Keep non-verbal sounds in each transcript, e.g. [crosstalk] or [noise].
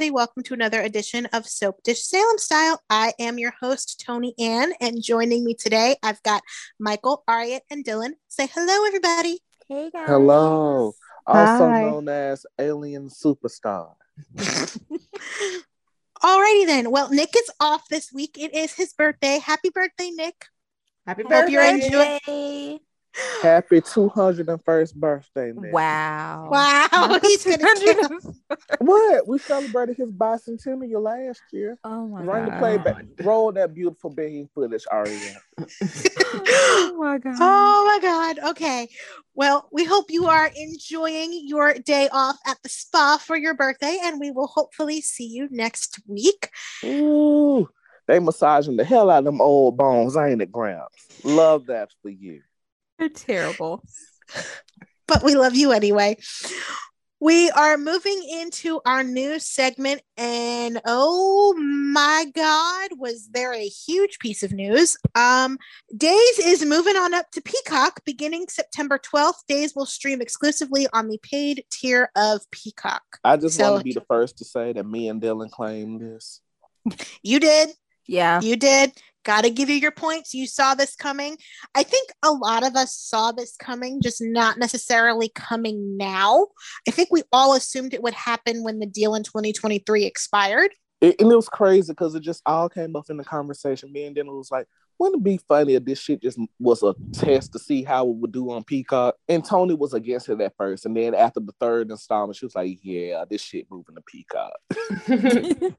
Hey, hey, everybody, welcome to another edition of Soap Dish Salem Style. I am your host, Tony Ann, and joining me today, I've got Michael, Ariat, and Dylan. Say hello, everybody. Hey, guys. Hello, also Hi. known as Alien Superstar. [laughs] Alrighty then. Well, Nick is off this week. It is his birthday. Happy birthday, Nick. Happy birthday. Hope you're enjoying- Yay. Happy 201st birthday, Nick. Wow. Wow, [laughs] he's gonna kill. What? We celebrated his bicentennial last year. Oh my Run the god. playback. Roll that beautiful bean footage, Aria. [laughs] Oh my god. Oh my God. Okay. Well, we hope you are enjoying your day off at the spa for your birthday, and we will hopefully see you next week. Ooh, they massaging the hell out of them old bones, ain't it, Gramps? Love that for you. You're [laughs] terrible. But we love you anyway. We are moving into our new segment, and oh my God, was there a huge piece of news? Um, Days is moving on up to Peacock beginning September 12th. Days will stream exclusively on the paid tier of Peacock. I just So- want to be the first to say that me and Dylan claimed this. You did. Yeah. You did. Got to give you your points. You saw this coming. I think a lot of us saw this coming, just not necessarily coming now. I think we all assumed it would happen when the deal in 2023 expired. It, and it was crazy because it just all came up in the conversation. Me and Dylan was like, wouldn't it be funny if this shit just was a test to see how it would do on Peacock? And Tony was against it at first. And then after the third installment, she was like, yeah, this shit moving to Peacock. [laughs]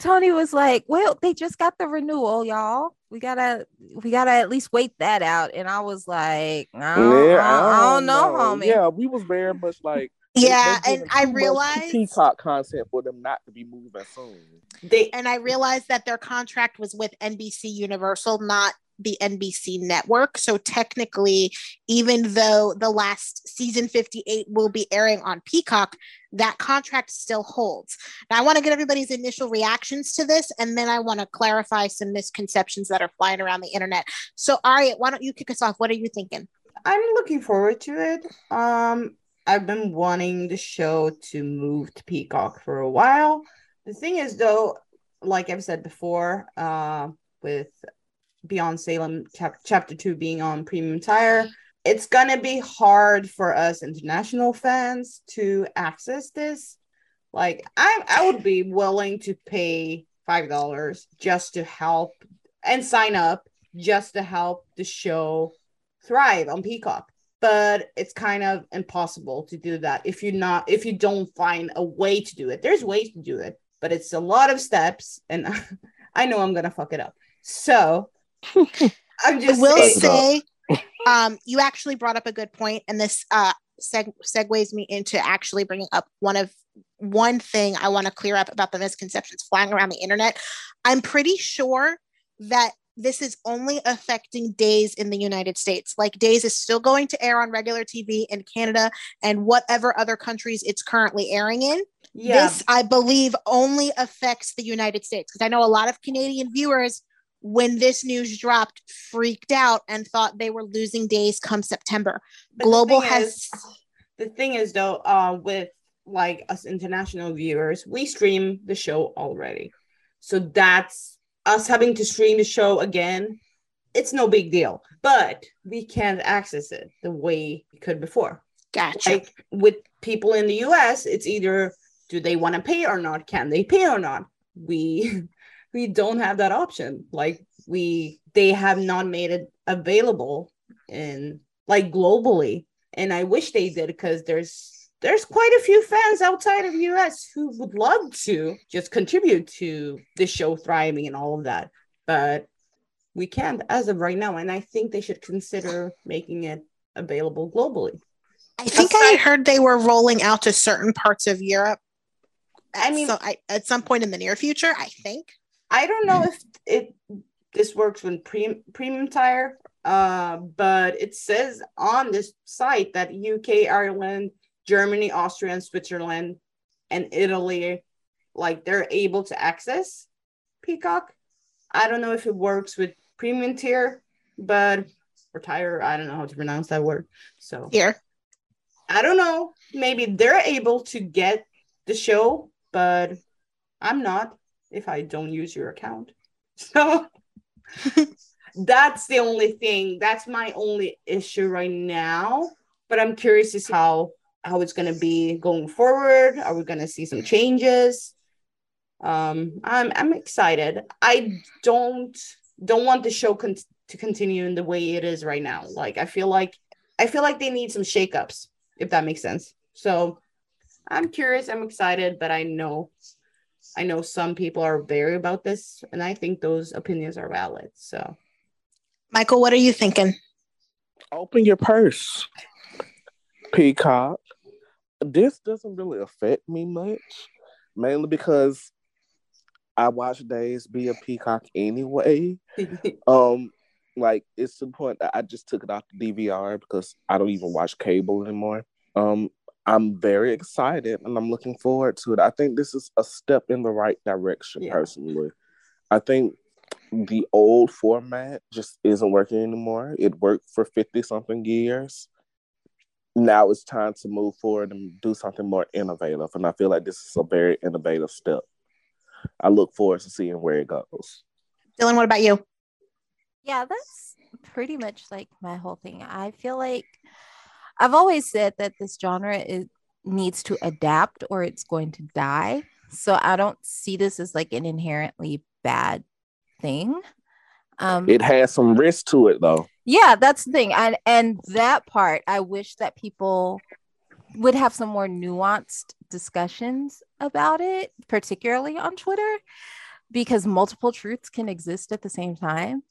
Tony was like, "Well, they just got the renewal, y'all. We gotta, we gotta at least wait that out." And I was like, "I don't, Yeah, I don't know, homie." Yeah, we was very much like, Yeah, and I too realized Peacock content for them not to be moving soon. They and I realized that their contract was with NBC Universal, not the NBC network. So technically, even though the last season 58 will be airing on Peacock, that contract still holds. Now, I want to get everybody's initial reactions to this, and then I want to clarify some misconceptions that are flying around the internet. So, Ari, why don't you kick us off? What are you thinking? I'm looking forward to it. Um, I've been wanting the show to move to Peacock for a while. The thing is, though, like I've said before, uh, with Beyond Salem chap- Chapter Two being on Premium Tire, it's gonna be hard for us international fans to access this. Like, I I would be willing to pay five dollars just to help and sign up just to help the show thrive on Peacock. But it's kind of impossible to do that if you're not if you don't find a way to do it. There's ways to do it, but it's a lot of steps, and [laughs] I know I'm gonna fuck it up. So [laughs] I'm I just will saying- say, um, you actually brought up a good point, and this uh, seg- segues me into actually bringing up one of one thing I want to clear up about the misconceptions flying around the internet. I'm pretty sure that this is only affecting Days in the United States. Like Days is still going to air on regular TV in Canada and whatever other countries it's currently airing in. yeah, This, I believe, only affects the United States because I know a lot of Canadian viewers, when this news dropped, freaked out and thought they were losing days come September. But Global thing has. is- the thing is though uh with like us international viewers we stream the show already so that's us having to stream the show again it's no big deal but we can't access it the way we could before. Gotcha. like with people in the us it's either do they want to pay or not can they pay or not? We [laughs] we don't have that option. Like we they have not made it available in like globally and i wish they did because there's there's quite a few fans outside of the us who would love to just contribute to the show thriving and all of that but we can't as of right now and i think they should consider making it available globally I think I heard they were rolling out to certain parts of Europe. I mean- so I, at some point in the near future, I think. I don't know if it this works with pre- premium tire, uh, but it says on this site that UK, Ireland, Germany, Austria, and Switzerland, and Italy, like they're able to access Peacock. I don't know if it works with premium tier, but or tire, I don't know how to pronounce that word. So Here. I don't know. Maybe they're able to get the show, but I'm not if I don't use your account. [laughs] So [laughs] that's the only thing. That's my only issue right now. But I'm curious see how how it's going to be going forward. Are we going to see some changes? Um, I'm I'm excited. I don't don't want the show con- to continue in the way it is right now. Like I feel like I feel like they need some shakeups, if that makes sense. So I'm curious. I'm excited, but I know I know some people are very about this, and I think those opinions are valid. So, Michael, what are you thinking? Open your purse, Peacock. This doesn't really affect me much, mainly because I watch Days be a Peacock anyway. [laughs] um, like it's to the point that I just took it off the DVR because I don't even watch cable anymore. Um, I'm very excited and I'm looking forward to it. I think this is a step in the right direction, yeah. personally. I think the old format just isn't working anymore. It worked for 50 something years. Now it's time to move forward and do something more innovative. And I feel like this is a very innovative step. I look forward to seeing where it goes. Dylan, what about you? Yeah, that's pretty much like my whole thing. I feel like I've always said that this genre is, needs to adapt or it's going to die. So I don't see this as like an inherently bad thing. Um, it has some risk to it though. Yeah, that's the thing. And and that part, I wish that people would have some more nuanced discussions about it, particularly on Twitter, because multiple truths can exist at the same time.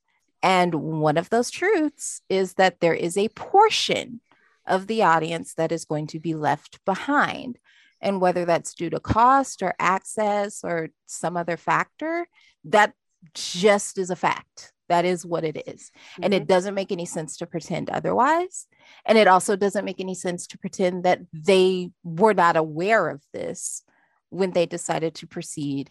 And one of those truths is that there is a portion of the audience that is going to be left behind. And whether that's due to cost or access or some other factor, that just is a fact. That is what it is. Mm-hmm. And it mm-hmm. doesn't make any sense to pretend otherwise. And it also doesn't make any sense to pretend that they were not aware of this when they decided to proceed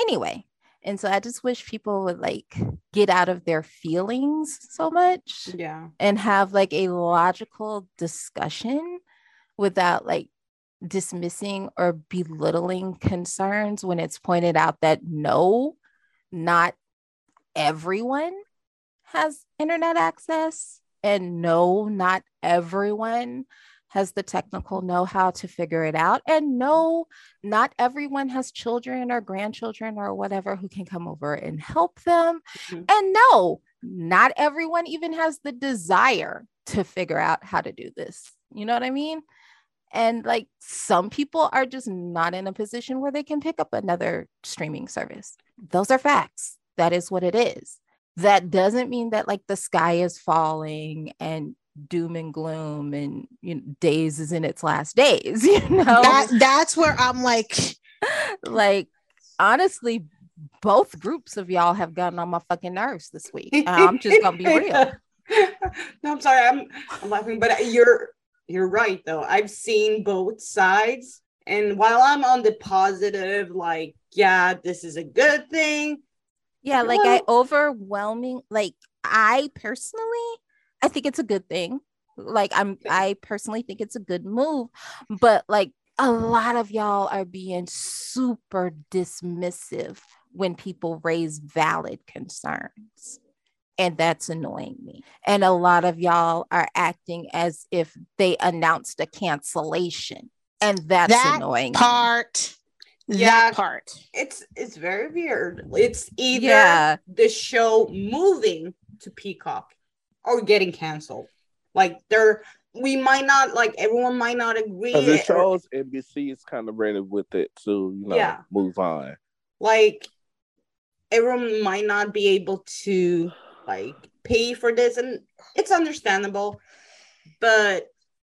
anyway. And so I just wish people would like get out of their feelings so much. Yeah. And have like a logical discussion without like dismissing or belittling concerns when it's pointed out that no, not everyone has internet access. And no, not everyone has the technical know how to figure it out. And no, not everyone has children or grandchildren or whatever who can come over and help them. Mm-hmm. And no, not everyone even has the desire to figure out how to do this. You know what I mean? And like some people are just not in a position where they can pick up another streaming service. Those are facts. That is what it is. That doesn't mean that like the sky is falling and doom and gloom and you know, days is in its last days [laughs] you know? That, that's where i'm like [laughs] like honestly both groups of y'all have gotten on my fucking nerves this week. Uh, I'm just gonna be [laughs] real. No i'm sorry i'm i'm laughing but you're you're right though. I've seen both sides and while i'm on the positive like yeah this is a good thing yeah like i overwhelming like i personally I think it's a good thing. Like I'm I personally think it's a good move, but like a lot of y'all are being super dismissive when people raise valid concerns. And that's annoying me. And a lot of y'all are acting as if they announced a cancellation. And that's that annoying. Part. Me. Yeah, that part. It's it's very weird. It's either yeah. the show moving to Peacock or getting canceled. Like they're we might not like everyone might not agree. The shows or, NBC is kind of ready with it to you know yeah. move on. Like everyone might not be able to like pay for this, and it's understandable. But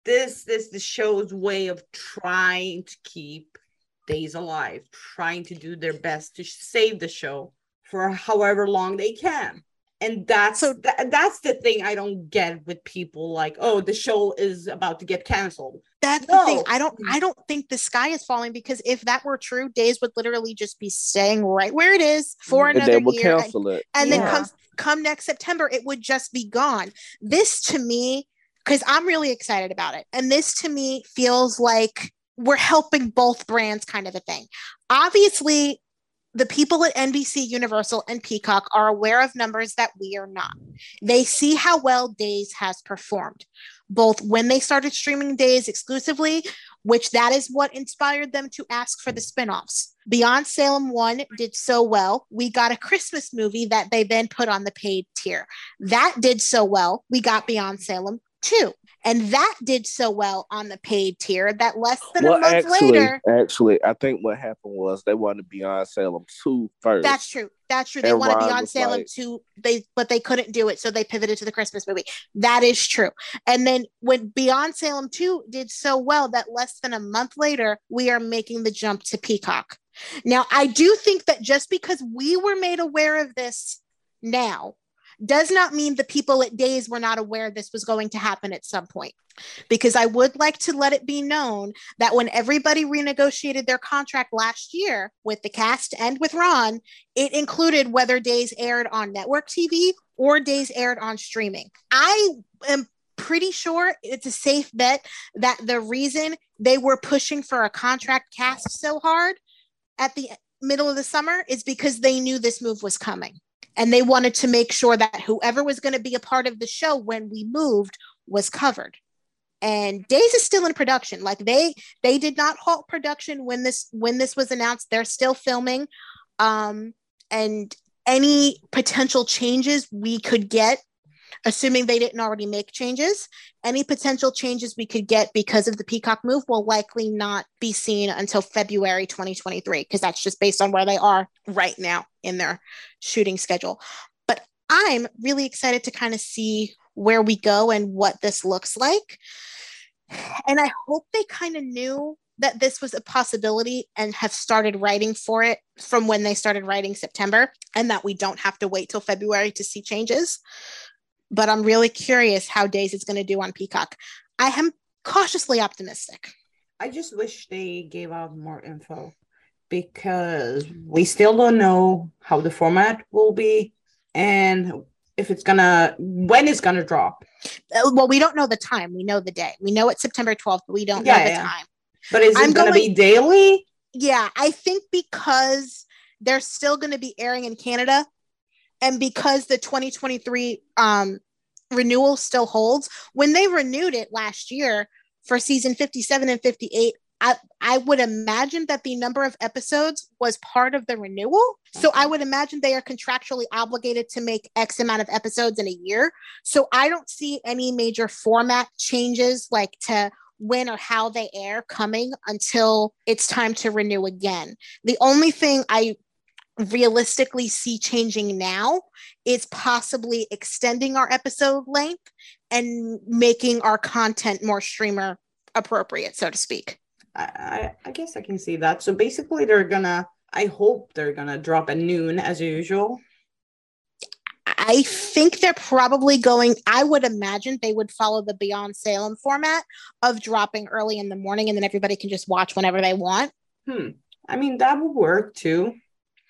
this this the show's way of trying to keep days alive, trying to do their best to save the show for however long they can and that's so th- that's the thing i don't get with people like oh the show is about to get canceled that's no. the thing i don't i don't think the sky is falling because if that were true days would literally just be staying right where it is for mm-hmm. and another year cancel and, it. and yeah. then come come next september it would just be gone this to me because i'm really excited about it and this to me feels like we're helping both brands kind of a thing. Obviously, the people at NBC Universal and Peacock are aware of numbers that we are not. They see how well Days has performed, both when they started streaming Days exclusively, which that is what inspired them to ask for the spinoffs. Beyond Salem 1 did so well. We got a Christmas movie that they then put on the paid tier. That did so well. We got Beyond Salem 2. And that did so well on the paid tier that less than well, a month actually, later. Actually, I think what happened was they wanted Beyond Salem 2 first. That's true. That's true. They and wanted Ron Beyond Salem like, 2, they but they couldn't do it, so they pivoted to the Christmas movie. That is true. And then when Beyond Salem 2 did so well that less than a month later, we are making the jump to Peacock. Now, I do think that just because we were made aware of this now does not mean the people at Days were not aware this was going to happen at some point. Because I would like to let it be known that when everybody renegotiated their contract last year with the cast and with Ron, it included whether Days aired on network TV or Days aired on streaming. I am pretty sure it's a safe bet that the reason they were pushing for a contract cast so hard at the middle of the summer is because they knew this move was coming and they wanted to make sure that whoever was going to be a part of the show when we moved was covered. And days is still in production. Like they they did not halt production when this when this was announced. They're still filming. Um and any potential changes we could get assuming they didn't already make changes. Any potential changes we could get because of the peacock move will likely not be seen until february 2023 because that's just based on where they are right now in their shooting schedule. But i'm really excited to kind of see where we go and what this looks like. And i hope they kind of knew that this was a possibility and have started writing for it from when they started writing September, and that we don't have to wait till February to see changes but I'm really curious how Days is going to do on Peacock. I am cautiously optimistic. I just wish they gave out more info because we still don't know how the format will be and if it's gonna when it's gonna drop. Uh, well, we don't know the time. We know the day. We know it's September 12th, but we don't yeah, know the yeah. time. But is it I'm gonna going, be daily? Yeah, I think because they're still gonna be airing in Canada, and because the 2023 um, renewal still holds, when they renewed it last year for season 57 and 58, I, I would imagine that the number of episodes was part of the renewal. So I would imagine they are contractually obligated to make X amount of episodes in a year. So I don't see any major format changes like to when or how they air coming until it's time to renew again. The only thing I realistically see changing now is possibly extending our episode length and making our content more streamer appropriate, so to speak. I, I guess I can see that. So basically, they're gonna. I hope they're gonna drop at noon as usual. I think they're probably going. I would imagine they would follow the Beyond Salem format of dropping early in the morning, and then everybody can just watch whenever they want. Hmm. I mean, that would work too.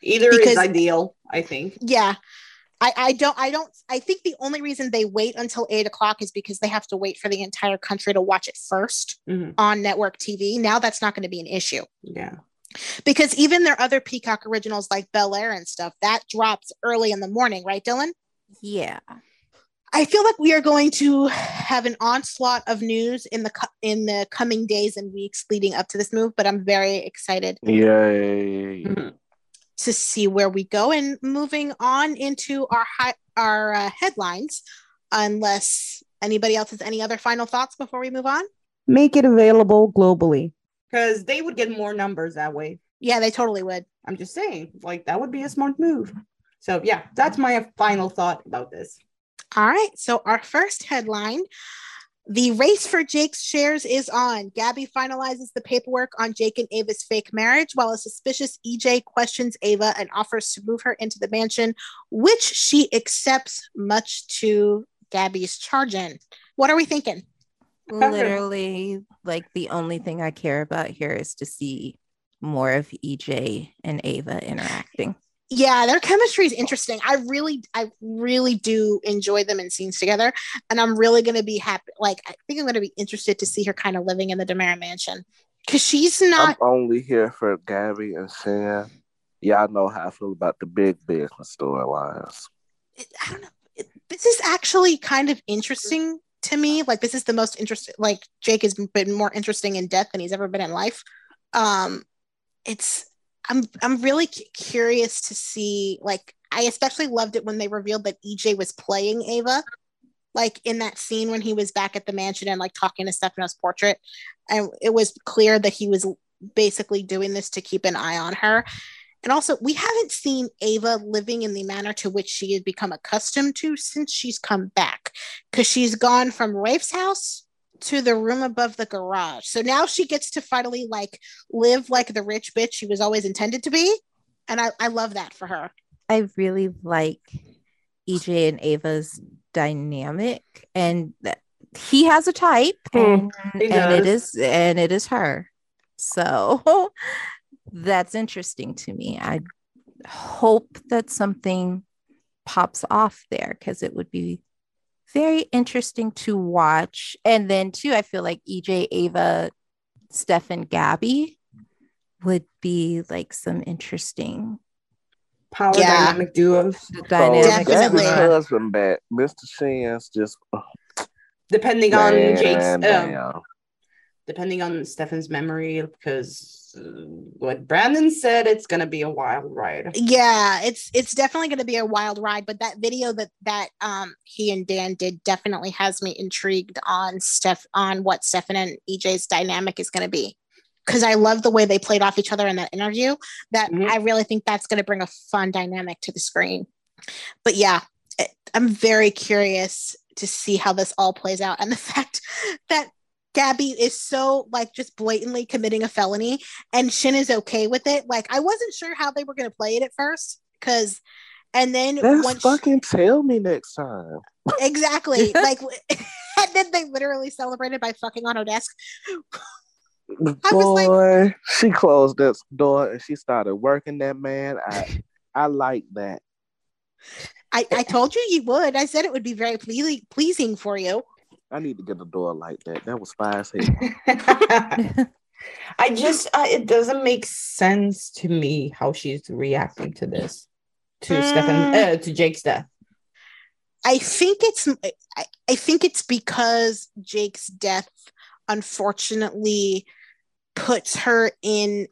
Either because, is ideal, I think. Yeah. I, I don't I don't I think the only reason they wait until eight o'clock is because they have to wait for the entire country to watch it 1st mm-hmm. on network TV. Now that's not going to be an issue. Yeah. Because even their other Peacock originals like Bel Air and stuff, that drops early in the morning, right, Dylan? Yeah. I feel like we are going to have an onslaught of news in the in the coming days and weeks leading up to this move, but I'm very excited. Yeah. Mm-hmm to see where we go. And moving on into our hi- our uh, headlines, unless anybody else has any other final thoughts before we move on. Make it available globally because they would get more numbers that way. Yeah, they totally would. I'm just saying, like that would be a smart move. So yeah, that's my final thought about this. All right. So our first headline the race for Jake's shares is on. Gabby finalizes the paperwork on Jake and Ava's fake marriage, while a suspicious EJ questions Ava and offers to move her into the mansion, which she accepts, much to Gabby's chagrin. What are we thinking? Literally, like the only thing I care about here is to see more of EJ and Ava interacting yeah their chemistry is interesting i really i really do enjoy them in scenes together and i'm really going to be happy like i think i'm going to be interested to see her kind of living in the DiMera mansion because she's not. I'm only here for Gabby and Shin. Y'all know how I feel about the big business storylines. I don't know. It, this is actually kind of interesting to me. Like this is the most interesting. Like Jake has been more interesting in death than he's ever been in life. Um, it's I'm I'm really cu- curious to see. Like I especially loved it when they revealed that EJ was playing Ava. Like in that scene when he was back at the mansion and like talking to Stefano's portrait, and it was clear that he was basically doing this to keep an eye on her. And also, we haven't seen Ava living in the manner to which she has become accustomed to since she's come back, because she's gone from Rafe's house to the room above the garage. So now she gets to finally like live like the rich bitch she was always intended to be. And I, I love that for her. I really like EJ and Ava's dynamic, and that he has a type, hmm. and, he and it does. and it is her. So [laughs] that's interesting to me. I hope that something pops off there because it would be very interesting to watch. And then too, I feel like EJ, Ava, Steph, and Gabby would be like some interesting Power Yeah. dynamic duos. dynamics. Definitely. Gabby's husband back. Mr. Shin's just Depending on Jake's um, depending on Stefan's memory, because uh, what Brandon said, it's gonna be a wild ride. Yeah, it's it's definitely going to be a wild ride. But that video that that um he and Dan did definitely has me intrigued on Steph on what Stefan and EJ's dynamic is going to be. Because I love the way they played off each other in that interview. That Mhm. I really think that's going to bring a fun dynamic to the screen. But yeah, it, I'm very curious to see how this all plays out, and the [laughs] fact that Gabby is so like just blatantly committing a felony and Shin is okay with it. Like I wasn't sure how they were gonna play it at first because and then Just once fucking tell me next time. exactly [laughs] like [laughs] and then they literally celebrated by fucking on her desk. I was like- Boy, she closed that door and she started working that man. I [laughs] I like that. I, I told you you would. I said it would be very pleasing pleasing for you. I need to get a door like that. That was fire as. [laughs] I just uh, it doesn't make sense to me how she's reacting to this, to Mm. Stefan, uh, to Jake's death. I think it's I, I think it's because Jake's death unfortunately puts her in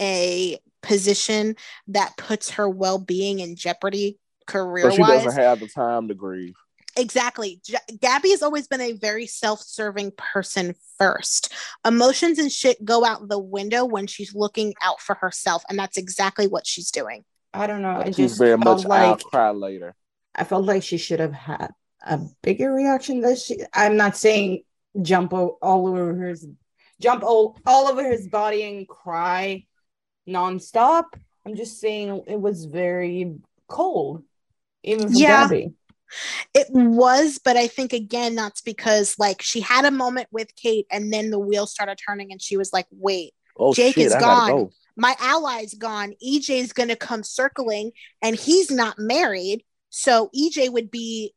a position that puts her well-being in jeopardy But career she doesn't have the time to grieve. Exactly. J- Gabby has always been a very self-serving person first. Emotions and shit go out the window when she's looking out for herself and that's exactly what she's doing. I don't know. I She's just very much like I'll cry later. I felt like she should have had a bigger reaction. That she, I'm not saying jump o- all over his, jump all, all over his body and cry nonstop. I'm just saying it was very cold, even for Yeah. Gabby. It was, but I think again that's because like she had a moment with Kate and then the wheels started turning and she was like, wait, Oh Jake shit, is I gone. go. my ally's gone. EJ's gonna come circling and he's not married. So EJ would be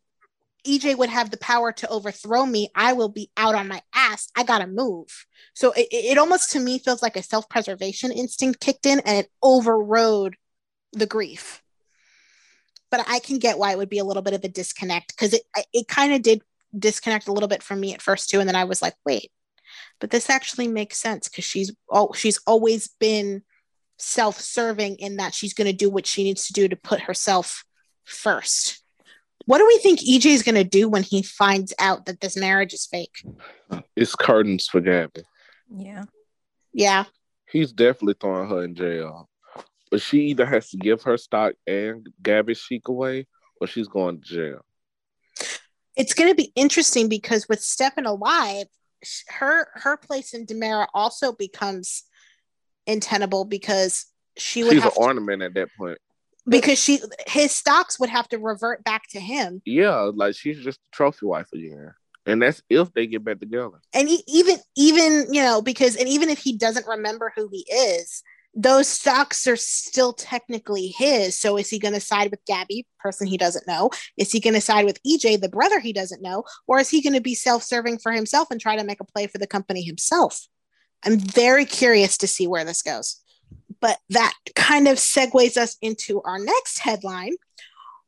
EJ would have the power to overthrow me. I will be out on my ass. I gotta move. So it, it it almost to me feels like a self-preservation instinct kicked in and it overrode the grief. But I can get why it would be a little bit of a disconnect because it it kind of did disconnect a little bit from me at first too. And then I was like, wait, but this actually makes sense because she's oh she's always been self-serving in that she's going to do what she needs to do to put herself first. What do we think EJ is going to do when he finds out that this marriage is fake? It's curtains for Gabby. Yeah. Yeah. He's definitely throwing her in jail. But she either has to give her stock and Gabby Chic away, or she's going to jail. It's going to be interesting because with Stefan alive, her her place in DiMera also becomes untenable because she would She's an to, ornament at that point. because she his stocks would have to revert back to him Yeah, like she's just a trophy wife again. And that's if they get back together. and e- even even you know because and even if he doesn't remember who he is those stocks are still technically his so is he going to side with gabby person he doesn't know is he going to side with ej the brother he doesn't know or is he going to be self-serving for himself and try to make a play for the company himself I'm very curious to see where this goes. But that kind of segues us into our next headline.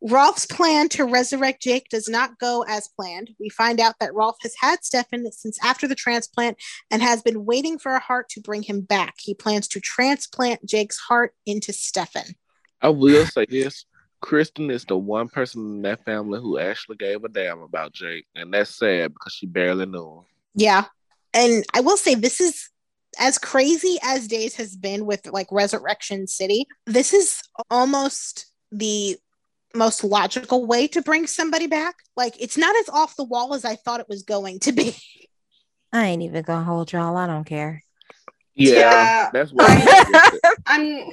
Rolf's plan to resurrect Jake does not go as planned. We find out that Rolf has had Stefan since after the transplant and has been waiting for a heart to bring him back. He plans to transplant Jake's heart into Stefan. I will say this. Kristen is the one person in that family who actually gave a damn about Jake. And that's sad because she barely knew him. Yeah. And I will say this is as crazy as Days has been with like Resurrection City. This is almost the most logical way to bring somebody back. Like it's not as off the wall as I thought it was going to be. I ain't even gonna hold y'all. I don't care. Yeah, Yeah. that's what I [laughs] I'm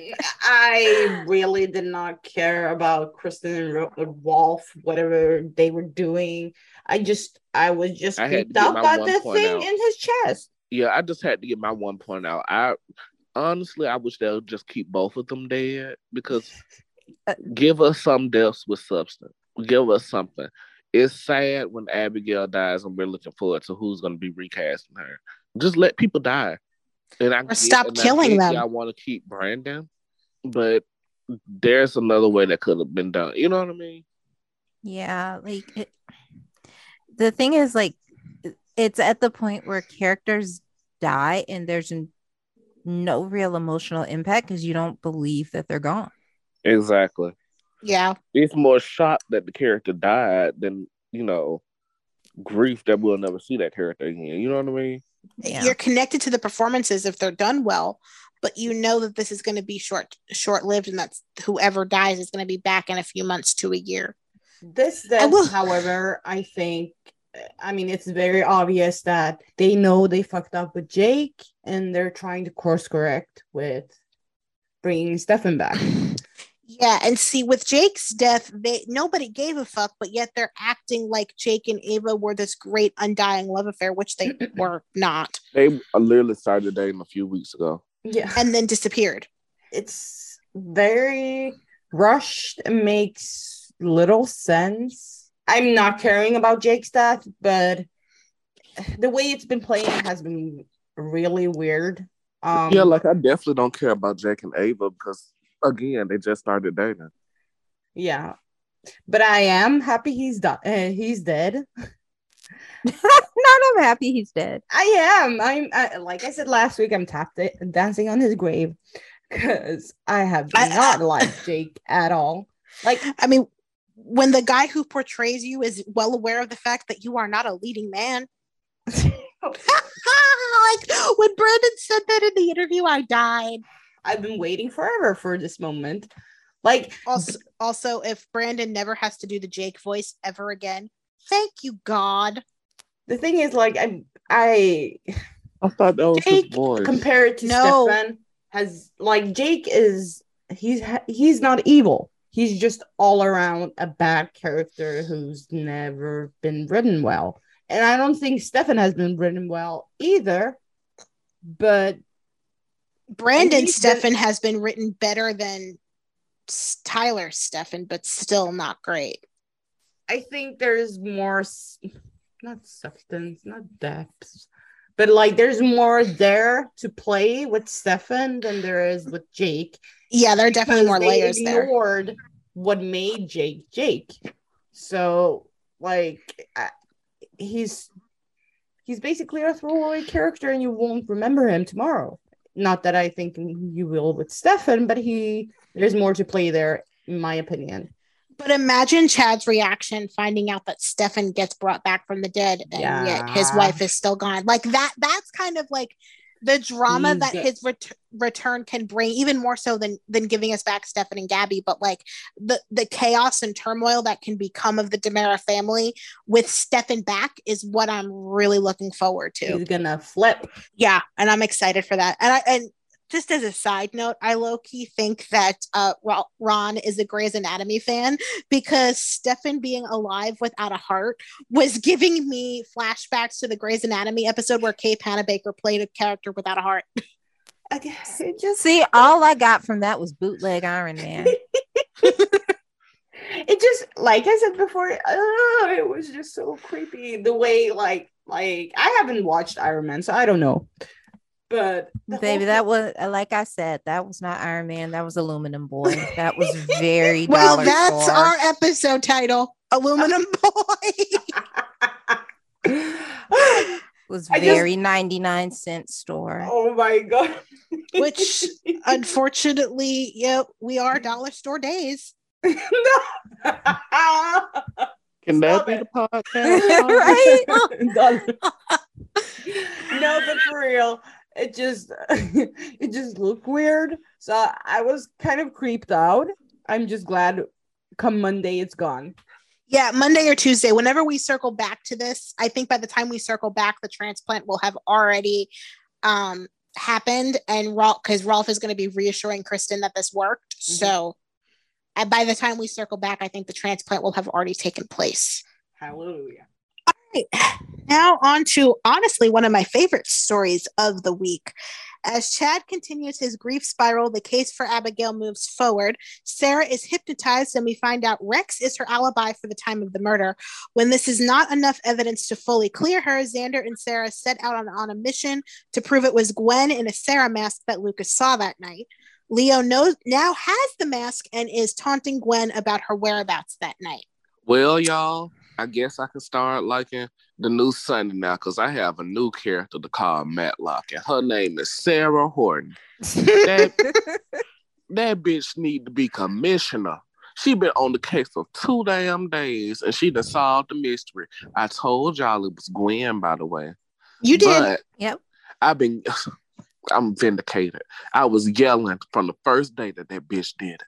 I really did not care about Kristen and Rolf, whatever they were doing. I just I was just I had to creeped out by the thing out. in his chest. yeah, I just had to get my one point out. I honestly I wish they'll just keep both of them dead because give us some deaths with substance. Give us something. It's sad when Abigail dies and we're looking forward to who's gonna be recasting her. Just let people die. And I Or stop and killing get them. Y'all want to keep Brandon, but there's another way that could have been done. You know what I mean? Yeah, like it, the thing is, like it's at the point where characters die and there's no real emotional impact because you don't believe that they're gone. Exactly. Yeah. It's more shock that the character died than you know grief that we'll never see that character again. You know what I mean? Yeah. You're connected to the performances if they're done well, but you know that this is going to be short short lived and that's whoever dies is going to be back in a few months to a year. This I death, will- however, I think I mean it's very obvious that they know they fucked up with Jake and they're trying to course correct with bringing Stefan back. [laughs] Yeah, and see with Jake's death, they nobody gave a fuck, but yet they're acting like Jake and Ava were this great undying love affair, which they [clears throat] were not, They literally started dating a few weeks ago. Yeah. and then disappeared. it's very rushed and makes little sense. I'm not caring about Jake's death, but the way it's been playing has been really weird. Um, yeah, like I definitely don't care about Jake and Ava because again, they just started dating. yeah. But I am happy he's done. Uh, he's dead. [laughs] Not I'm happy he's dead. I am. I'm I, like I said last week. I'm tapped it, dancing on his grave because I have I- not liked Jake at all. Like I mean, when the guy who portrays you is well aware of the fact that you are not a leading man. [laughs] [laughs] like when Brandon said that in the interview, I died. I've been waiting forever for this moment. Like Also, also, if Brandon never has to do the Jake voice ever again, thank you, God. the thing is, like I, I I thought that was his Jake voice. compared to No. Stefan has like Jake is he's he's not evil. He's just all around a bad character who's never been written well. And I don't think Stefan has been written well either. But Brandon Stefan has been written better than Tyler Stefan, but still not great. I think there's more not substance, not depth, but like there's more there to play with Stefan than there is with Jake. Yeah, there are definitely more layers there. what made Jake Jake. So like I- he's he's basically a throwaway character, and you won't remember him tomorrow. Not that I think you will with Stefan, but he there's more to play there, in my opinion. But imagine Chad's reaction finding out that Stefan gets brought back from the dead and yet his wife is still gone. Like that, that's kind of like the drama mm, that his ret- return can bring, even more so than than giving us back Stefan and Gabby. But like the the chaos and turmoil that can become of the DiMera family with Stefan back is what I'm really looking forward to. He's gonna flip. Yeah, and I'm excited for that. And I and just as a side note, I low key think that uh, Ron is a Grey's Anatomy fan because Stefan being alive without a heart was giving me flashbacks to the Grey's Anatomy episode where Kay Panabaker played a character without a heart. I guess it just See, all I got from that was bootleg Iron Man. [laughs] [laughs] it just like I said before, uh, it was just so creepy the way like like I haven't watched Iron Man, so I don't know. But Baby, that was uh, like I said, that was not Iron Man. That was Aluminum Boy. That was [laughs] very Well, that's store. our episode title Aluminum Boy. [laughs] [laughs] was I just- very 99 cent store. oh my god. Which, Unfortunately, yeah, we are dollar store days. no. Can Stop that be it. the podcast? right? no, but for real, it just [laughs] it just looked weird. So I was kind of creeped out. I'm just glad come Monday it's gone. Yeah, Monday or Tuesday, whenever we circle back to this, I think by the time we circle back, the transplant will have already um, happened. And Rolf, because Rolf is going to be reassuring Kristen that this worked. Mhm. So by the time we circle back, I think the transplant will have already taken place. Hallelujah. Right. [sighs] Now, on to honestly one of my favorite stories of the week. As Chad continues his grief spiral, the case for Abigail moves forward. Sarah is hypnotized, and we find out Rex is her alibi for the time of the murder. When this is not enough evidence to fully clear her, Xander and Sarah set out on, on a mission to prove it was Gwen in a Sarah mask that Lucas saw that night. Leo knows now has the mask and is taunting Gwen about her whereabouts that night. Well, y'all, I guess I can start liking the new Sunday now because I have a new character to call Matlock, and her name is Sarah Horton. That, [laughs] that bitch need to be commissioner. She been on the case for two damn days, and she done solved the mystery. I told y'all it was Gwen, by the way. You did. But Yep. I've been, [laughs] I'm vindicated. I was yelling from the first day that that bitch did it.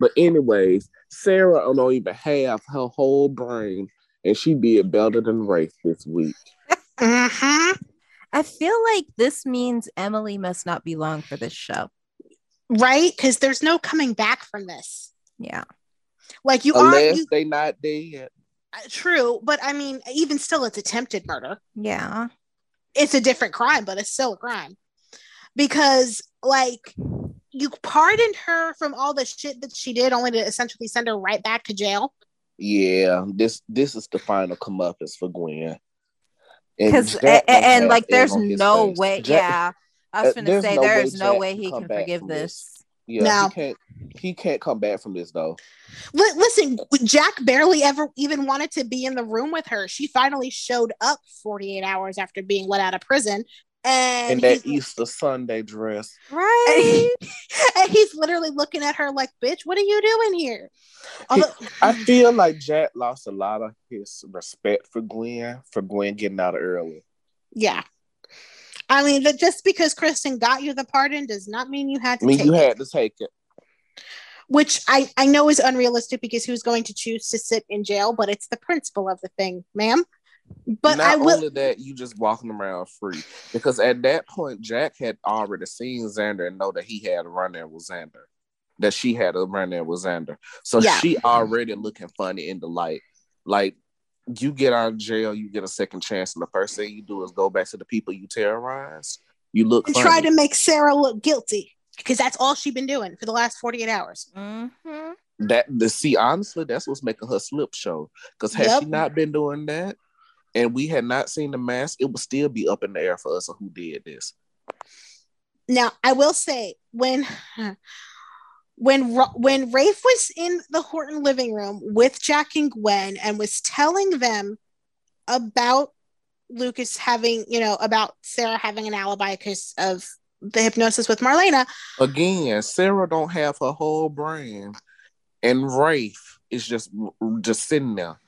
But anyways, Sarah don't even have her whole brain, and she did better than Rafe this week. Mhm. I feel like this means Emily must not be long for this show. right? Because there's no coming back from this. Yeah. Like you are Unless you, they not dead. uh, true, but I mean, even still, it's attempted murder. Yeah. It's a different crime, but it's still a crime because, like, you pardoned her from all the shit that she did, only to essentially send her right back to jail. Yeah, this this is the final comeuppance for Gwen. And Because Jack and, and, like there's no face. way. Jack- yeah. I was uh, gonna there's say no there way is no Jack way he can forgive from this. Yeah, No. he can't he can't come back from this though. Li- listen, Jack barely ever even wanted to be in the room with her. She finally showed up 48 hours after being let out of prison. And, In that Easter Sunday dress. Right. [laughs] and he's literally looking at her like, bitch, what are you doing here? Although, I [laughs] feel like Jack lost a lot of his respect for Gwen for Gwen getting out early. yeah. I mean, that just because Kristen got you the pardon does not mean you had I to mean, take you it. had to take it. Which I, I know is unrealistic because who's going to choose to sit in jail, but it's the principle of the thing, ma'am. But Not I will only that, you just walking around free. Because at that point, Jack had already seen Xander and know that he had a run in with Xander. That she had a run in with Xander. So Yeah. she already looking funny in the light. Like you get out of jail, you get a second chance, and the first thing you do is go back to the people you terrorized. You look and funny. try to make Sarah look guilty because that's all she's been doing for the last 48 hours. Mhm. that the see honestly that's what's making her slip show because had Yep. she not been doing that and we had not seen the mask it would still be up in the air for us of who did this. Now, I will say when when when Rafe was in the Horton living room with Jack and Gwen and was telling them about Lucas having, you know, about Sarah having an alibi because of the hypnosis with Marlena, again sarah don't have her whole brain and rafe is just just sitting there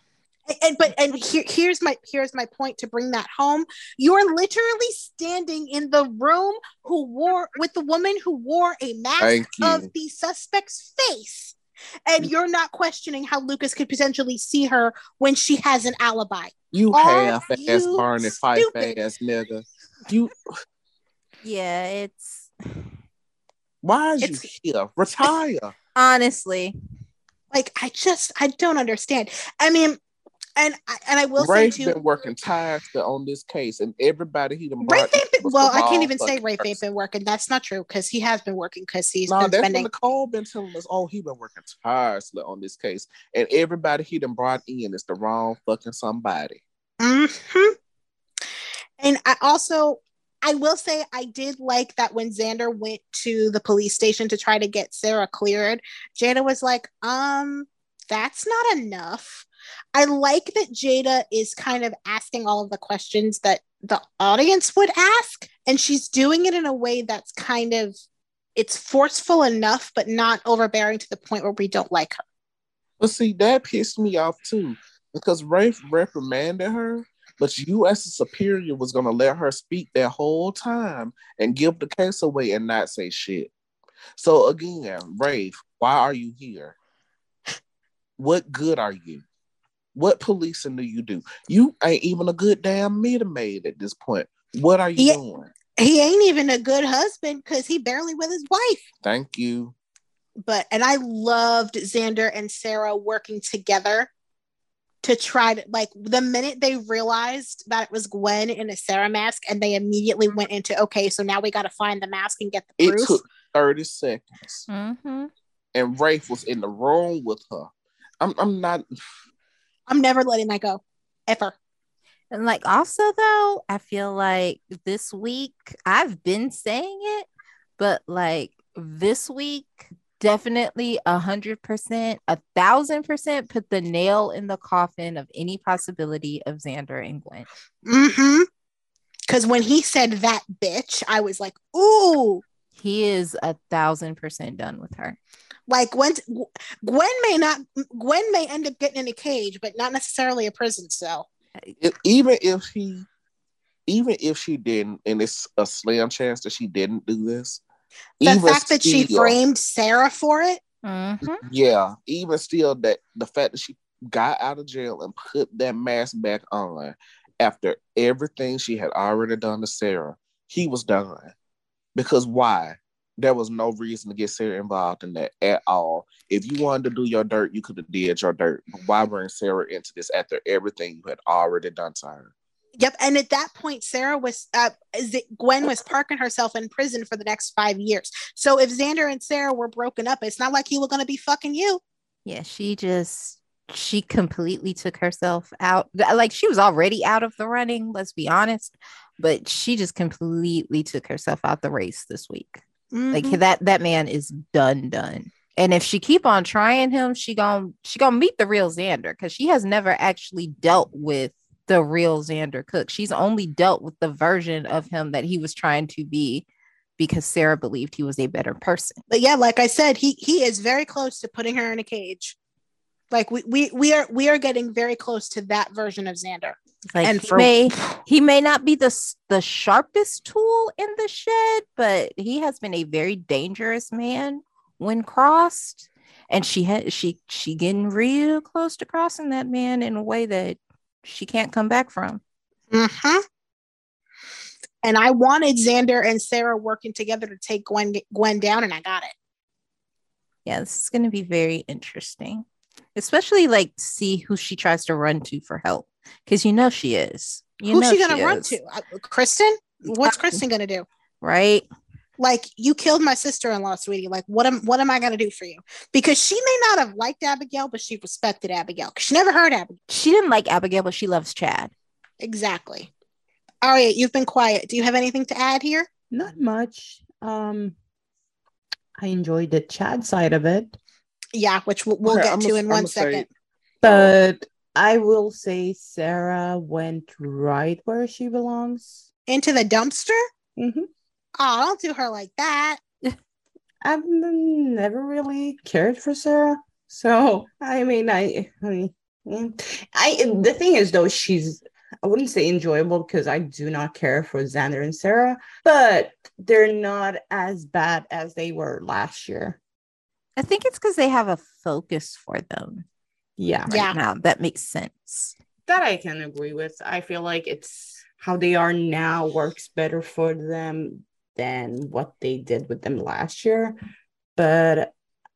and but and here, here's my here's my point to bring that home. You're literally standing in the room who wore with the woman who wore a mask of the suspect's face. And you're not questioning how lucas could potentially see her when she has an alibi. You Are half ass you Barney Fife stupid? ass nigga. You Yeah, it's why is It's- you here? Retire. Honestly. like i just i don't understand. I mean and I- and i will Rafe say too been working tirelessly on this case and everybody he done Rafe been, well, I can't even say Rafe ain't been working. That's not true because he has been working because he's No, been that's spending Nicole been telling us. Oh, he been working tirelessly on this case, and everybody he done brought in is the wrong fucking somebody. hmm And I also, I will say I did like that when Xander went to the police station to try to get Sarah cleared, Jada was like, um, that's not enough. I like that Jada is kind of asking all of the questions that the audience would ask, and she's doing it in a way that's kind of it's forceful enough, but not overbearing to the point where we don't like her. But see, that pissed me off too, because Rafe reprimanded her, but you as a superior was gonna let her speak that whole time and give the case away and not say shit. So again, Rafe, why are you here? What good are you? What policing do you do? You ain't even a good damn meter maid at this point. What are you He- doing? He ain't even a good husband because he barely with his wife. Thank you. But and I loved Xander and Sarah working together to try to like the minute they realized that it was Gwen in a Sarah mask, and they immediately went into okay, so now we got to find the mask and get the It proof. took 30 seconds. Mm-hmm. And Rafe was in the room with her. I'm I'm not I'm never letting that go, ever. And like also though, I feel like this week I've been saying it, but like this week definitely a hundred percent, a thousand percent put the nail in the coffin of any possibility of Xander and Gwen. Mm-hmm. Because when he said that bitch, I was like, ooh, He is a thousand percent done with her. Like Gwen. Gwen may not. Gwen may end up getting in a cage, but not necessarily a prison cell. if, even if he even if she didn't, and it's a slim chance that she didn't do this. The even fact that she framed Sarah for it. Mhm. Yeah, even still that the fact that she got out of jail and put that mask back on after everything she had already done to Sarah, he was done. Because why? There was no reason to get Sarah involved in that at all. If you wanted to do your dirt, you could have did your dirt. But why bring Sarah into this after everything you had already done to her? Yep. And at that point, Sarah was, uh, is it- Gwen was parking herself in prison for the next five years. So if Xander and Sarah were broken up, it's not like he was going to be fucking you. Yeah, she just she completely took herself out. Like she was already out of the running, let's be honest, but she just completely took herself out the race this week. Like Mhm. that that man is done done. And if she keep on trying him, she gon' she gonna meet the real Xander because she has never actually dealt with the real Xander Cook. She's only dealt with the version of him that he was trying to be because Sarah believed he was a better person. but yeah, like I said, he he is very close to putting her in a cage. Like we we we are we are getting very close to that version of Xander. Like And he for- may he may not be the the sharpest tool in the shed, but he has been a very dangerous man when crossed. And she had she she getting real close to crossing that man in a way that she can't come back from. Mm-hmm. And I wanted Xander and Sarah working together to take Gwen Gwen down, and I got it. Yeah, this is going to be very interesting, especially like see who she tries to run to for help because you know she is. You Who's know she gonna run is, to? Uh, Kristen? What's Uh, Kristen gonna do? right? Like you killed my sister-in-law, sweetie. Like what am what am I gonna do for you? Because she may not have liked Abigail, but she respected Abigail. 'cause She never heard Abigail. She didn't like Abigail, but she loves Chad. Exactly. All right, you've been quiet. Do you have anything to add here? Not much. Um, I enjoyed the Chad side of it, Yeah, which we'll, we'll Okay, get I'ma- to in I'ma one say- second. but I will say Sarah went right where she belongs. Into the dumpster? hmm Oh, don't do her like that. [laughs] I've never really cared for Sarah, so I mean, I, I I. The thing is, though, she's. I wouldn't say enjoyable because I do not care for Xander and Sarah, but they're not as bad as they were last year. I think it's because they have a focus for them Yeah, right Yeah. now. That makes sense. that I can agree with. I feel like it's how they are now works better for them than what they did with them last year. But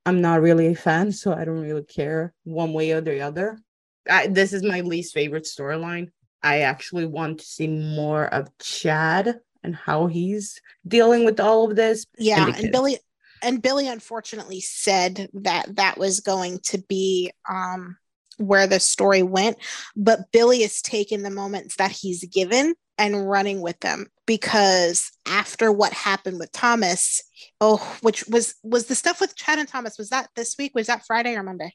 I'm not really a fan, so I don't really care one way or the other. I, this is my least favorite storyline. I actually want to see more of Chad and how he's dealing with all of this. Yeah, the and. Billy and Billy unfortunately said that that was going to be um where the story went, but Billy is taking the moments that he's given and running with them. because after what happened with Thomas, oh, which was was the stuff with Chad and Thomas, was that this week? Was that Friday or Monday?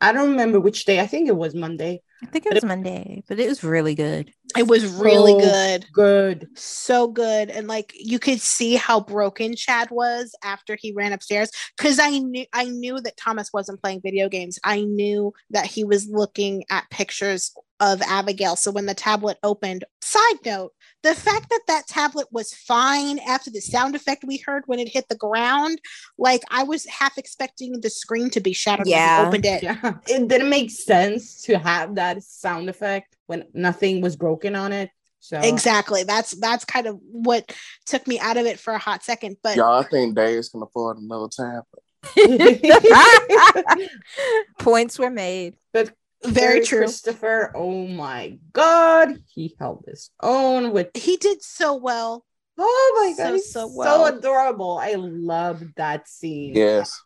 I don't remember which day. I think it was Monday. I think it was Monday, but it was really good. It was really So good. Good. So good. And like you could see how broken Chad was after he ran upstairs. Cause I knew I knew that Thomas wasn't playing video games. I knew that he was looking at pictures of Abigail. So when the tablet opened, side note, the fact that that tablet was fine after the sound effect we heard when it hit the ground, like I was half expecting the screen to be shattered Yeah. when he opened it. Yeah. [laughs] It didn't make sense to have that sound effect when nothing was broken on it. So Exactly. That's that's kind of what took me out of it for a hot second. But Y'all think Darius can afford another tablet? [laughs] [laughs] Points were made. but very Terry true. Christopher, oh my god, he held his own with He did so well. oh my god, So, he's so so, adorable. I love that scene. Yes.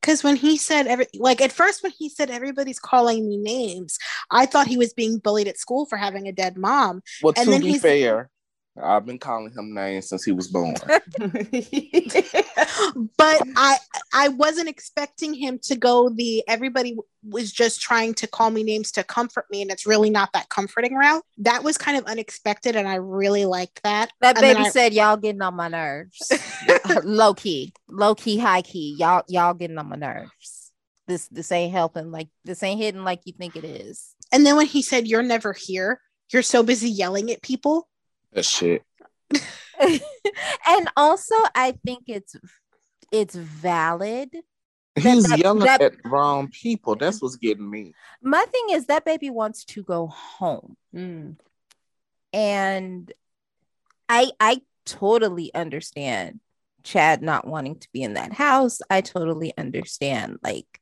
Because when he said every like at first when he said everybody's calling me names, I thought he was being bullied at school for having a dead mom. Well, And to then be he's- fair, I've been calling him names since he was born. [laughs] But I I wasn't expecting him to go the everybody was just trying to call me names to comfort me, and it's really not that comforting route. That was kind of unexpected, and I really liked that. That And baby I- said y'all getting on my nerves. [laughs] low key, low key, high key. Y'all y'all getting on my nerves. This this ain't helping. Like this ain't hitting like you think it is. And then when he said, "You're never here," you're so busy yelling at people. That shit. and also, I think it's it's valid. He's that- yelling that- at wrong people. That's what's getting me. My thing is that baby wants to go home. Mm. and i i totally understand chad not wanting to be in that house i totally understand like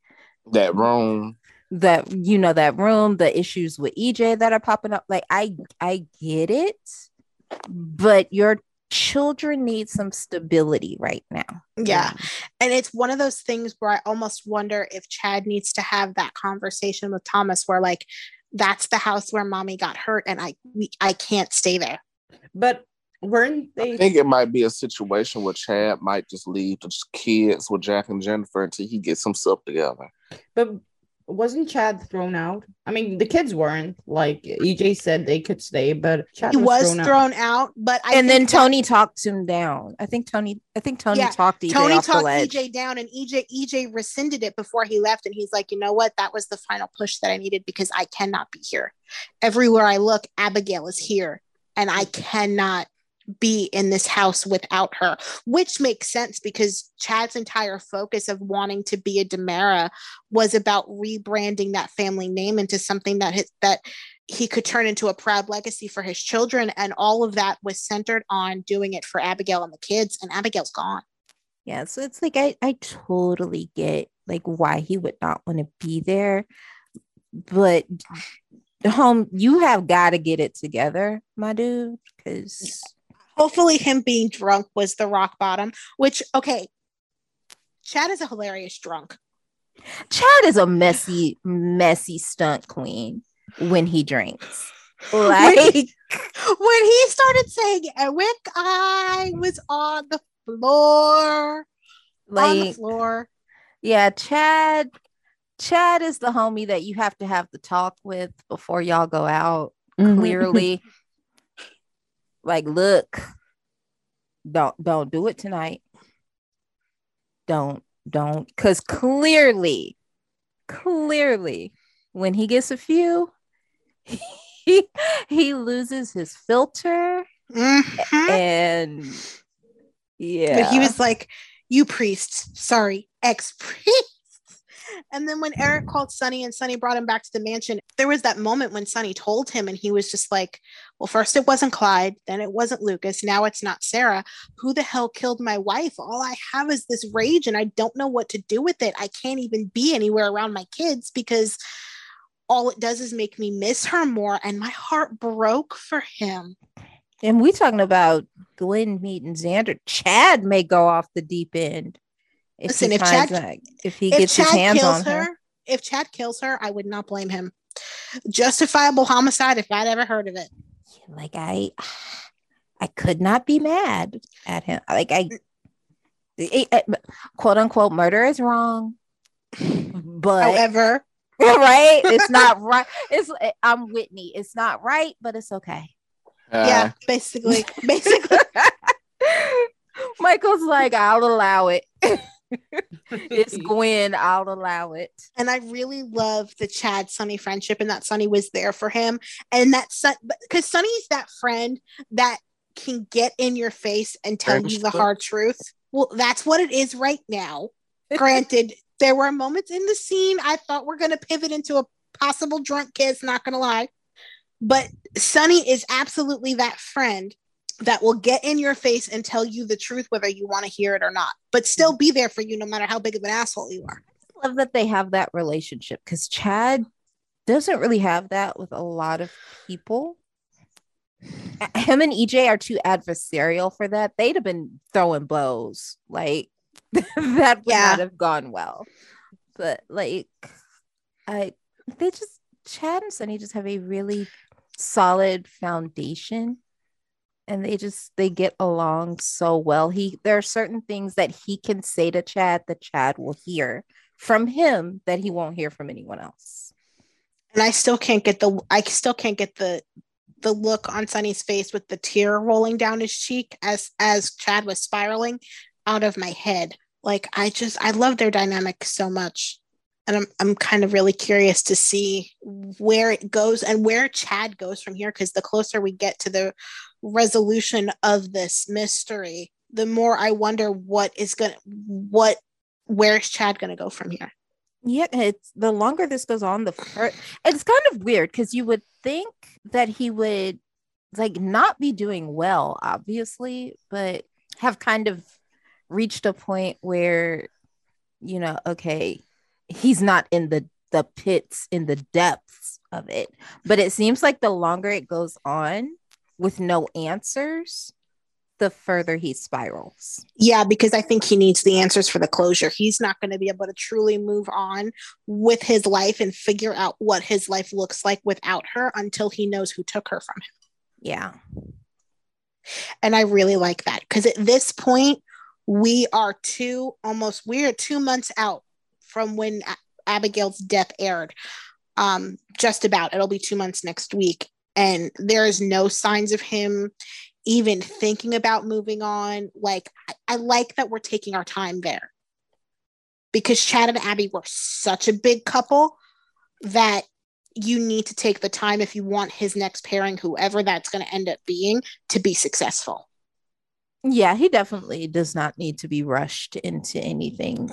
That room. that you know that room the issues with ej that are popping up like i i get it but your children need some stability right now Yeah. Mm. And it's one of those things where I almost wonder if Chad needs to have that conversation with Thomas where like that's the house where mommy got hurt and I we, I can't stay there. But weren't they I think it might be a situation where Chad might just leave the kids with Jack and Jennifer until he gets himself together. but wasn't Chad thrown out? I mean the kids weren't. Like EJ said they could stay, but Chad He was out. thrown out, but I and then think that tony talked him down i think tony i think tony Yeah, talked EJ Tony off the talked ledge. EJ down and EJ EJ rescinded it before he left and he's like, "You know what? That was the final push that I needed because I cannot be here. Everywhere I look, Abigail is here and I mm. cannot be in this house without her." Which makes sense because Chad's entire focus of wanting to be a DiMera was about rebranding that family name into something that his, that he could turn into a proud legacy for his children and all of that was centered on doing it for Abigail and the kids and Abigail's gone. Yeah, so it's like I I totally get like why he would not want to be there, but home you have got to get it together, my dude, because hopefully him being drunk was the rock bottom which okay chad is a hilarious drunk Chad is a messy messy stunt queen when he drinks. Like when he started saying Eric, I was on the floor on the floor yeah, Chad Chad is the homie that you have to have the talk with before y'all go out. Mhm. clearly [laughs] like look don't don't do it tonight don't don't because clearly clearly when he gets a few [laughs] he he loses his filter Mhm. and yeah but he was like you priests sorry ex priests [laughs] and then when eric called sonny and sonny brought him back to the mansion there was that moment when sonny told him and he was just like well first it wasn't clyde then it wasn't lucas now it's not sarah. Who the hell killed my wife? All i have is this rage and i don't know what to do with it. I can't even be anywhere around my kids because all it does is make me miss her more and my heart broke for him. And we talking about glenn meeting xander. Chad may go off the deep end if Listen, he if finds Chad- that- if he if gets his hands kills on her, her if Chad kills her, I would not blame him. Justifiable homicide if I'd ever heard of it. like I I could not be mad at him. Like I, it, it, quote unquote, murder is wrong, [laughs] but However, [laughs] right, it's not right. It's I'm Whitney. It's not right, but it's okay. Uh, yeah, basically, basically, [laughs] Michael's like, I'll allow it. It's [laughs] Gwen. I'll allow it. and I really love the Chad Sonny friendship, and that Sonny was there for him, and that Sun because Sonny's that friend that can get in your face and tell you the Friendship. hard truth. Well, that's what it is right now. Granted, [laughs] there were moments in the scene I thought we're going to pivot into a possible drunk kiss, not going to lie. But Sonny is absolutely that friend that will get in your face and tell you the truth, whether you want to hear it or not, but still be there for you no matter how big of an asshole you are. I love that they have that relationship because Chad doesn't really have that with a lot of people. Him and EJ are too adversarial for that. They'd have been throwing blows. Like [laughs] that would Yeah. not have gone well. But like I they just Chad and Sonny just have a really solid foundation and they just they get along so well. He there are certain things that he can say to Chad that Chad will hear from him that he won't hear from anyone else. and I still can't get the I still can't get the the look on Sonny's face with the tear rolling down his cheek as as Chad was spiraling out of my head. Like I just I love their dynamic so much. And I'm I'm kind of really curious to see where it goes and where Chad goes from here because the closer we get to the resolution of this mystery, the more I wonder what is gonna what where's Chad gonna go from here. Yeah, it's the longer this goes on, the fur- it's kind of weird because you would think that he would like not be doing well, obviously, but have kind of reached a point where you know, okay, he's not in the the pits in the depths of it. But it seems like the longer it goes on with no answers, the further he spirals. Yeah, because I think he needs the answers for the closure. He's not going to be able to truly move on with his life and figure out what his life looks like without her until he knows who took her from him. Yeah. And I really like that because at this point, we are two almost, we are two months out from when Abigail's death aired. Um, just about. It'll be two months next week. And there is no signs of him even thinking about moving on. Like, I, I like that we're taking our time there because Chad and Abby were such a big couple that you need to take the time if you want his next pairing, whoever that's going to end up being, to be successful. Yeah, he definitely does not need to be rushed into anything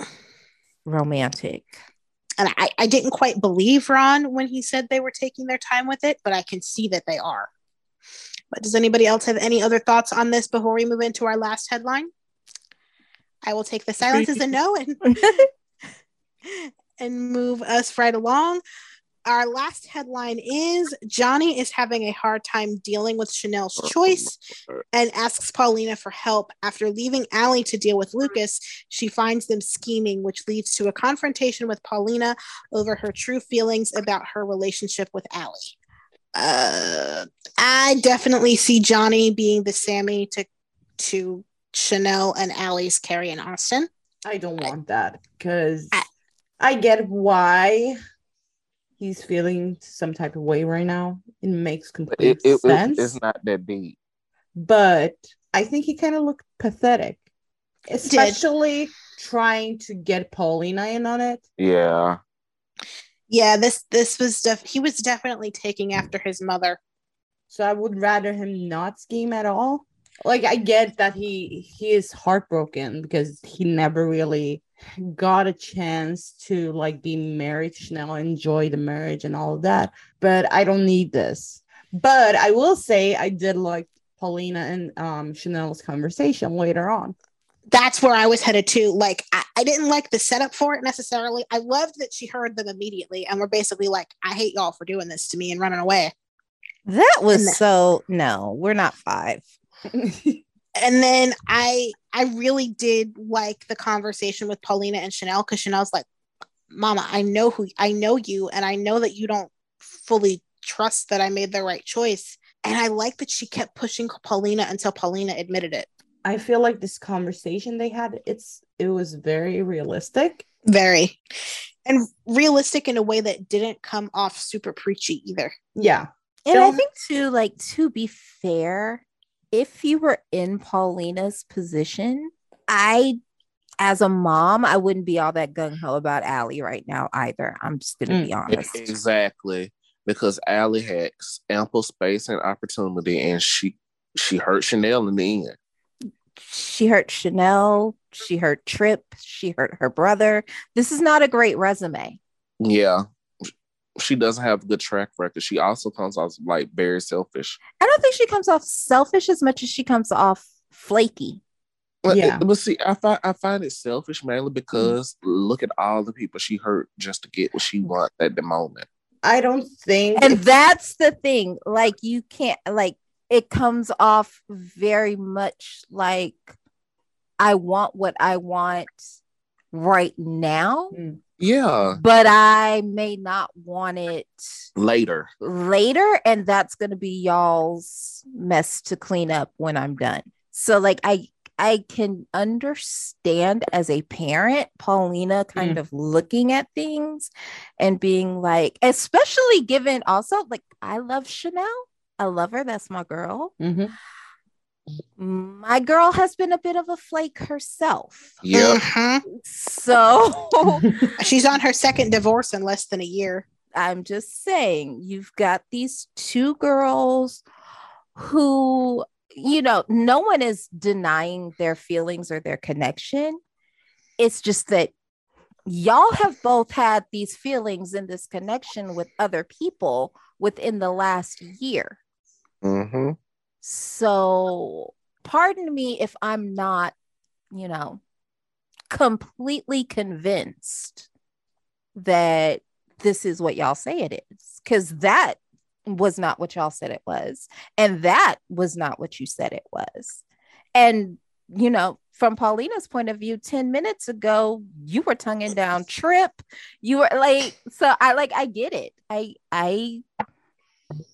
romantic. And I, I didn't quite believe Ron when he said they were taking their time with it, but I can see that they are. But does anybody else have any other thoughts on this before we move into our last headline? I will take the silence as a no and [laughs] and move us right along. Our last headline is Johnny is having a hard time dealing with Chanel's choice and asks Paulina for help. After leaving Allie to deal with Lucas, she finds them scheming, which leads to a confrontation with Paulina over her true feelings about her relationship with Allie. Uh, I definitely see Johnny being the Sami to to Chanel and Allie's Carrie and Austin. I don't want that because I- I get why he's feeling some type of way right now. It makes complete It, it, sense. it, it's not that deep. but I think he kind of looked pathetic, especially trying to get Paulina in on it. Yeah. Yeah, this this was def- he was definitely taking after his mother. So I would rather him not scheme at all. Like I get that he he is heartbroken because he never really got a chance to like be married to Chanel, enjoy the marriage and all of that. But I don't need this. But I will say I did like Paulina and um Chanel's conversation later on. That's where I was headed to. Like, I, I didn't like the setup for it necessarily. I loved that she heard them immediately and were basically like, I hate y'all for doing this to me and running away. That was the- so no, we're not five. [laughs] And then I I really did like the conversation with Paulina and Chanel because Chanel's like, Mama, I know who I know you, and I know that you don't fully trust that I made the right choice. And I like that she kept pushing Paulina until Paulina admitted it. I feel like this conversation they had, it's it was very realistic. Very. And realistic in a way that didn't come off super preachy either. Yeah. And I think too, like to be fair, if you were in Paulina's position, I as a mom, I wouldn't be all that gung ho about Allie right now either. I'm just gonna be mm, honest. Exactly. Because Allie had ample space and opportunity and she she hurt Chanel in the end. She hurt Chanel, she hurt Trip, she hurt her brother. This is not a great resume. Yeah. She doesn't have a good track record. She also comes off like very selfish. I don't think she comes off selfish as much as she comes off flaky. But, Yeah. but see, I find I find it selfish mainly because look at all the people she hurt just to get what she wants at the moment. I don't think And that's the thing. Like you can't like it comes off very much like I want what I want right now, mm. Yeah. but I may not want it Later. later and that's going to be y'all's mess to clean up when I'm done. So like I I can understand as a parent Paulina kind of looking at things and being like especially given also like I love Chanel. I love her. That's my girl. Mhm. My girl has been a bit of a flake herself. Yeah. Mhm. So [laughs] She's on her second divorce in less than a year. I'm just saying, you've got these two girls who, you know, no one is denying their feelings or their connection. It's just that y'all have both had these feelings and this connection with other people within the last year. hmm So, pardon me if I'm not, you know, completely convinced that this is what y'all say it is, because that was not what y'all said it was. And that was not what you said it was. And, you know, from Paulina's point of view, 10 minutes ago, you were tonguing down Trip. You were like, so I like, I get it. I, I,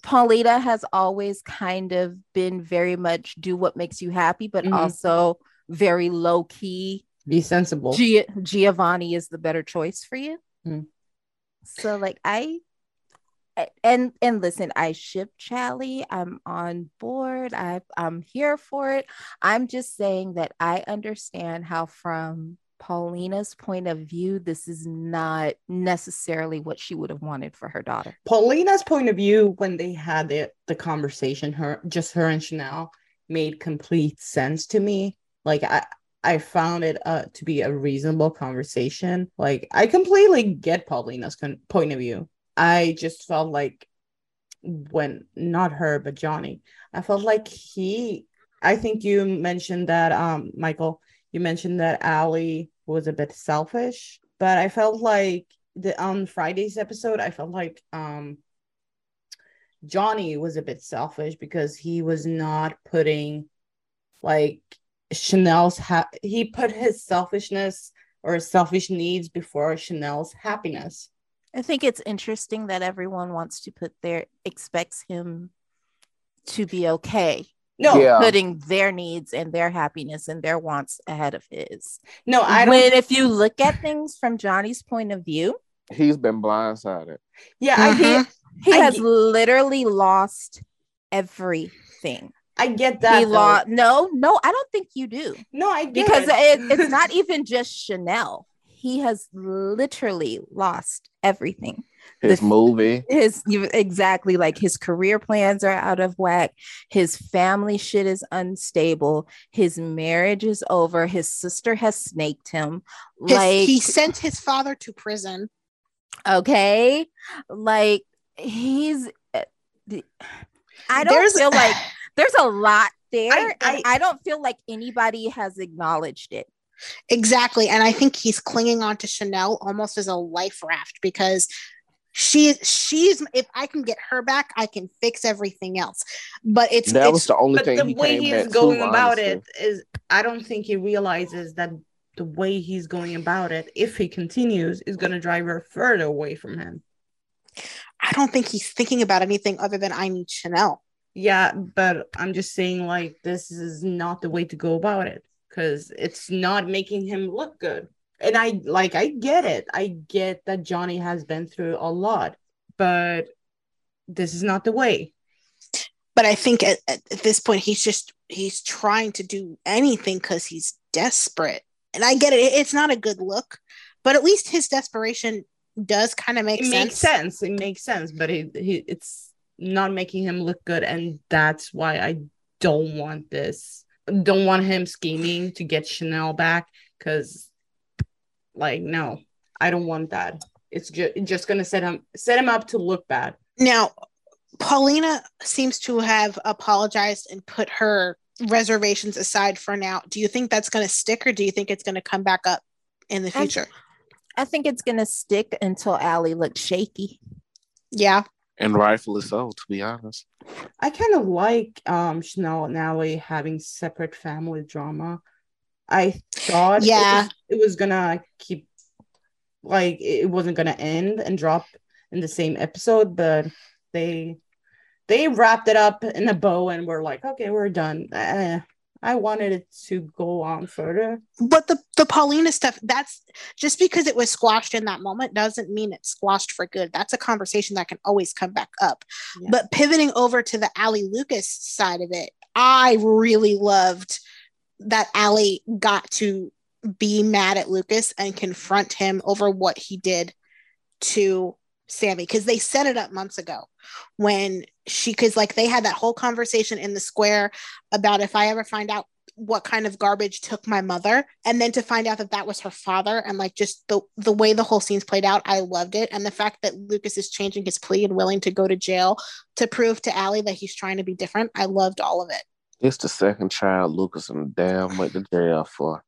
Paulina has always kind of been very much do what makes you happy, but Mhm. also very low key. Be sensible. Gia- Giovanni is the better choice for you. Mm. So like I and and listen, I ship Chally. I'm on board. I I'm here for it. I'm just saying that I understand how from Paulina's point of view, this is not necessarily what she would have wanted for her daughter. Paulina's point of view when they had the, the conversation, her just her and Chanel made complete sense to me. Like I I found it uh, to be a reasonable conversation. Like I completely get Paulina's con- point of view. I just felt like when not her but Johnny, I felt like he. I think you mentioned that, um, Michael. You mentioned that Allie was a bit selfish, but I felt like the on Friday's episode, I felt like um Johnny was a bit selfish because he was not putting like Chanel's ha- he put his selfishness or selfish needs before Chanel's happiness. I think it's interesting that everyone wants to put their expects him to be okay, No, Yeah. putting their needs and their happiness and their wants ahead of his. no, I don't. when if you look at things from Johnny's point of view, He's been blindsided. yeah, I Mhm. get, he I has get- literally lost everything. I get that. he though. lost. No, no, I don't think you do No, I get because it. it, it's [laughs] not even just Chanel. He has literally lost everything. His The- movie. his exactly like his career plans are out of whack his family shit is unstable his marriage is over his sister has snaked him His- like he sent his father to prison. okay like he's uh, i don't There's- feel like [sighs] there's a lot there I- I- I don't feel like anybody has acknowledged it Exactly. And I think he's clinging on to Chanel almost as a life raft because she she's if I can get her back, I can fix everything else. But it's That it's was the only but thing the he way he's going to, about honestly. it is i don't think he realizes that the way he's going about it if he continues is going to drive her further away from him I don't think he's thinking about anything other than I need Chanel. Yeah, but I'm just saying, like, this is not the way to go about it because it's not making him look good. And I like, I get it. I get that Johnny has been through a lot, but this is not the way. But I think at, at this point, he's just he's trying to do anything because he's desperate. And I get it; it's not a good look, but at least his desperation does kind of make it sense. makes sense. It makes sense, but it, he, it's not making him look good, and that's why I don't want this. Don't want him scheming to get Chanel back because, like, no, I don't want that. It's just just gonna set him set him up to look bad. Now, Paulina seems to have apologized and put her reservations aside for now. Do you think that's going to stick or do you think it's going to come back up in the I- future? I think it's gonna stick until Allie looks shaky. yeah. And rightfully so, to be honest. I kind of like um Chanel and Allie having separate family drama. I thought Yeah. it, was, it was gonna keep like it wasn't gonna end and drop in the same episode, but they they wrapped it up in a bow and we're like, okay, we're done. Eh, I wanted it to go on further. But the, the Paulina stuff, that's just because it was squashed in that moment doesn't mean it's squashed for good. That's a conversation that can always come back up. Yeah. But pivoting over to the Allie Lucas side of it, I really loved that Allie got to be mad at Lucas and confront him over what he did to Sami because they set it up months ago when she because like they had that whole conversation in the square about if I ever find out what kind of garbage took my mother and then to find out that that was her father and like just the the way the whole scene's played out I loved it. And the fact that Lucas is changing his plea and willing to go to jail to prove to Allie that he's trying to be different I loved all of it It's the second child Lucas and damn went to jail for.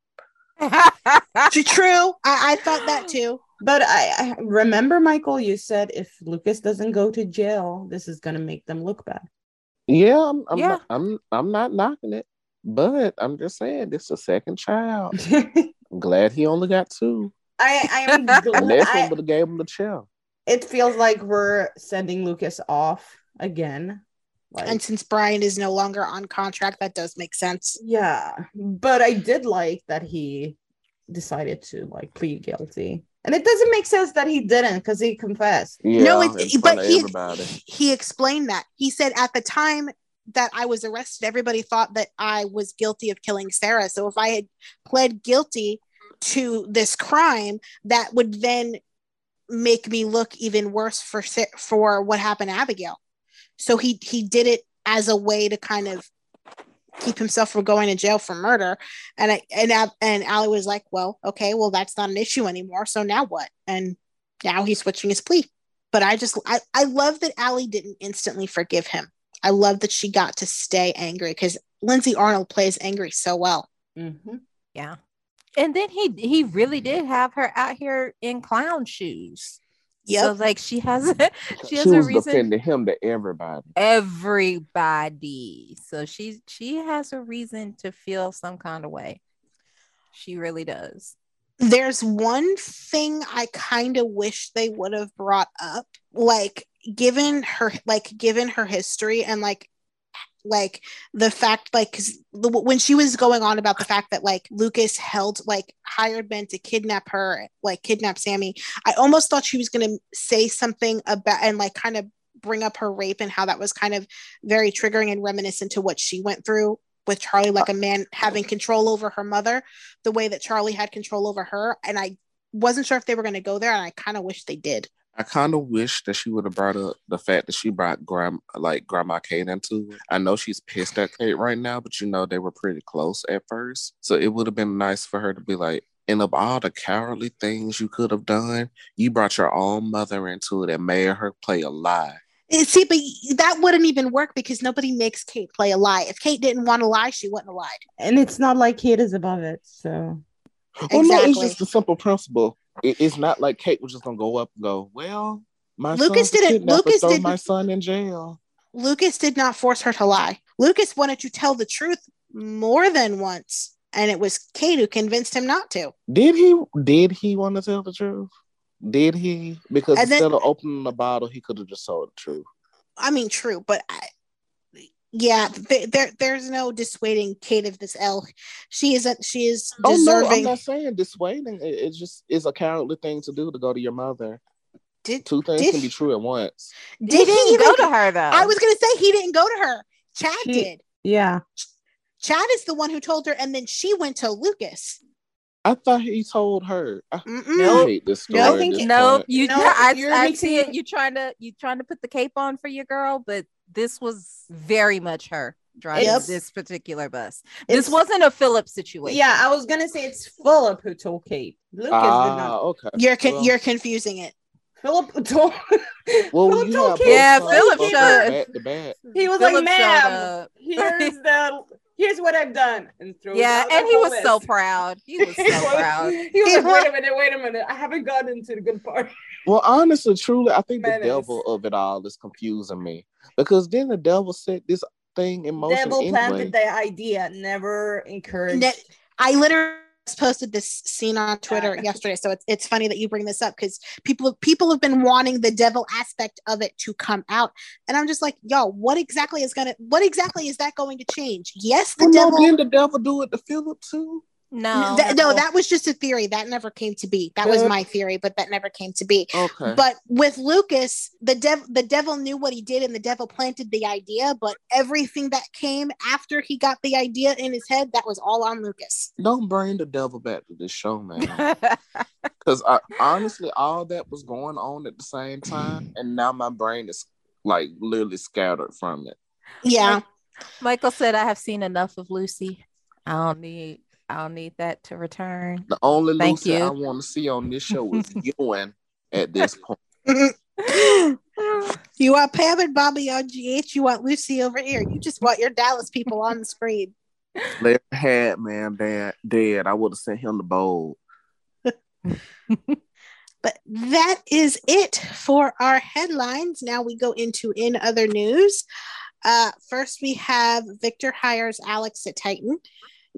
[laughs] True I, I thought that too But I, I remember, Michael, you said if Lucas doesn't go to jail, this is gonna make them look bad. Yeah, I'm I'm Yeah. Not, I'm I'm not knocking it. But I'm just saying this is a second child. [laughs] I'm glad he only got two. I I am glad. next one would have gave him the chill. it feels like we're sending Lucas off again. Like, and since Bryan is no longer on contract that does make sense yeah, but I did like that he decided to like plead guilty, and it doesn't make sense that he didn't because he confessed. Yeah, no, in it, but he everybody. he explained that. He said at the time that I was arrested, everybody thought that I was guilty of killing Sarah. So if I had pled guilty to this crime, that would then make me look even worse for for what happened to Abigail. So he he did it as a way to kind of keep himself from going to jail for murder. And I, and and Allie was like, "Well, okay, well that's not an issue anymore. So now what?" And now he's switching his plea but I just I, I love that Allie didn't instantly forgive him. I love that she got to stay angry because Lindsay Arnold plays angry so well. Mhm. Yeah. And then he he really did have her out here in clown shoes. Yep. So like she has she [laughs] She, has a was reason defending him to everybody. everybody. So she she has a reason to feel some kind of way. She really does. There's one thing I kind of wish they would have brought up, like given her like given her history and like like the fact like because when she was going on about the fact that like lucas held like hired men to kidnap her like kidnap sami i almost thought she was going to say something about and like kind of bring up her rape and how that was kind of very triggering and reminiscent to what she went through with charlie like a man having control over her mother the way that charlie had control over her and i wasn't sure if they were going to go there and i kind of wish they did I kind of wish that she would have brought up the fact that she brought grand like Grandma Kate into it. I know she's pissed at Kate right now, but you know they were pretty close at first, so it would have been nice for her to be like, and of all the cowardly things you could have done, you brought your own mother into it and made her play a lie. Eh, See, but that wouldn't even work because nobody makes Kate play a lie. If Kate didn't want to lie, she wouldn't have lied. And it's not like Kate is above it. So Well, no, it's just a simple principle. It- it's not like Kate was just gonna go up and go, well, my Lucas didn't- Lucas didn't- my son in jail. Lucas did not force her to lie. Lucas wanted to tell the truth more than once, and it was Kate who convinced him not to. Did he? Did he want to tell the truth? Did he? Because And then- instead of opening the bottle, he could have just told the truth. I mean, true, but I, Yeah, th- there there's no dissuading Kate of this L. She isn't. She is deserving. Oh no, I'm not saying dissuading. It, it just is a cowardly thing to do to go to your mother. did Two things Did- can be true at once. Did he didn't even go to her though. I was gonna say he didn't go to her. Chad She- did. Yeah. Chad is the one who told her, and then she went to Lucas. I thought he told her. I, Mm-mm. I hate this story. No, I think this no, point. you. No, I, you're I mixing see it. it- You trying to you trying to put the cape on for your girl, but this was very much her driving Yep. this particular bus. This It's- wasn't a Philip situation. Yeah, I was gonna say it's Philip who told Kate. Lucas did Ah, not. okay. You're con- Well- you're confusing it. Philip [laughs] told. Well, Philip told Kate. Yeah, Philip both showed- back. He was Philip like, "Ma'am, here's [laughs] the here's what I've done," and threw Yeah, out and the he was whole so proud. He was so proud. He [laughs] was [laughs] like, "Wait a [laughs] minute, wait a minute. I haven't gotten to the good part." Well, honestly, truly, I think Menace. the devil of it all is confusing me because then the devil set this thing in motion Devil anyway. planted the idea, never encouraged. Ne- I literally just posted this scene on Twitter [laughs] yesterday, so it's it's funny that you bring this up because people people have been wanting the devil aspect of it to come out, and I'm just like, yo, what exactly is gonna what exactly is that going to change? Yes, the Well, no, devil. didn't the devil do it to Philip too? No, Th- no, that was just a theory. That never came to be. That was my theory, but that never came to be. Okay. But with Lucas, the devil the devil knew what he did and the devil planted the idea, but everything that came after he got the idea in his head, that was all on Lucas. Don't bring the devil back to this show, man. [laughs] Because honestly, all that was going on at the same time, and now my brain is like literally scattered from it. Yeah. Michael said, "I have seen enough of Lucy. I don't need. I don't need that to return." The only Thank Lucy you. I want to see on this show is [laughs] Ewing at this point. [laughs] you want Pam and Bobby on GH, you want Lucy over here. You just want your Dallas people on the screen. Larry Hagman dead, dead. I would have sent him the bowl. [laughs] But that is it for our headlines. Now we go into in other news. Uh, first, we have Victor hires Alex at Titan.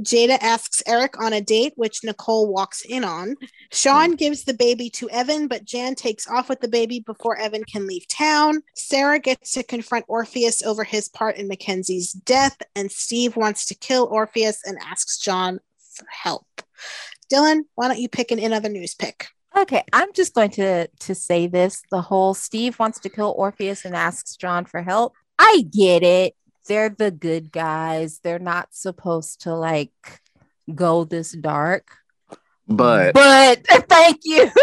Jada asks Eric on a date, which Nicole walks in on. Shawn hmm. gives the baby to Evan, but Jan takes off with the baby before Evan can leave town. Sarah gets to confront Orpheus over his part in Mackenzie's death, and Steve wants to kill Orpheus and asks John for help. Dylan, why don't you pick an in other news pick? Okay, I'm just going to to say this. The whole Steve wants to kill Orpheus and asks John for help. I get it. They're the good guys. They're not supposed to like go this dark. But But [laughs] thank you. [laughs]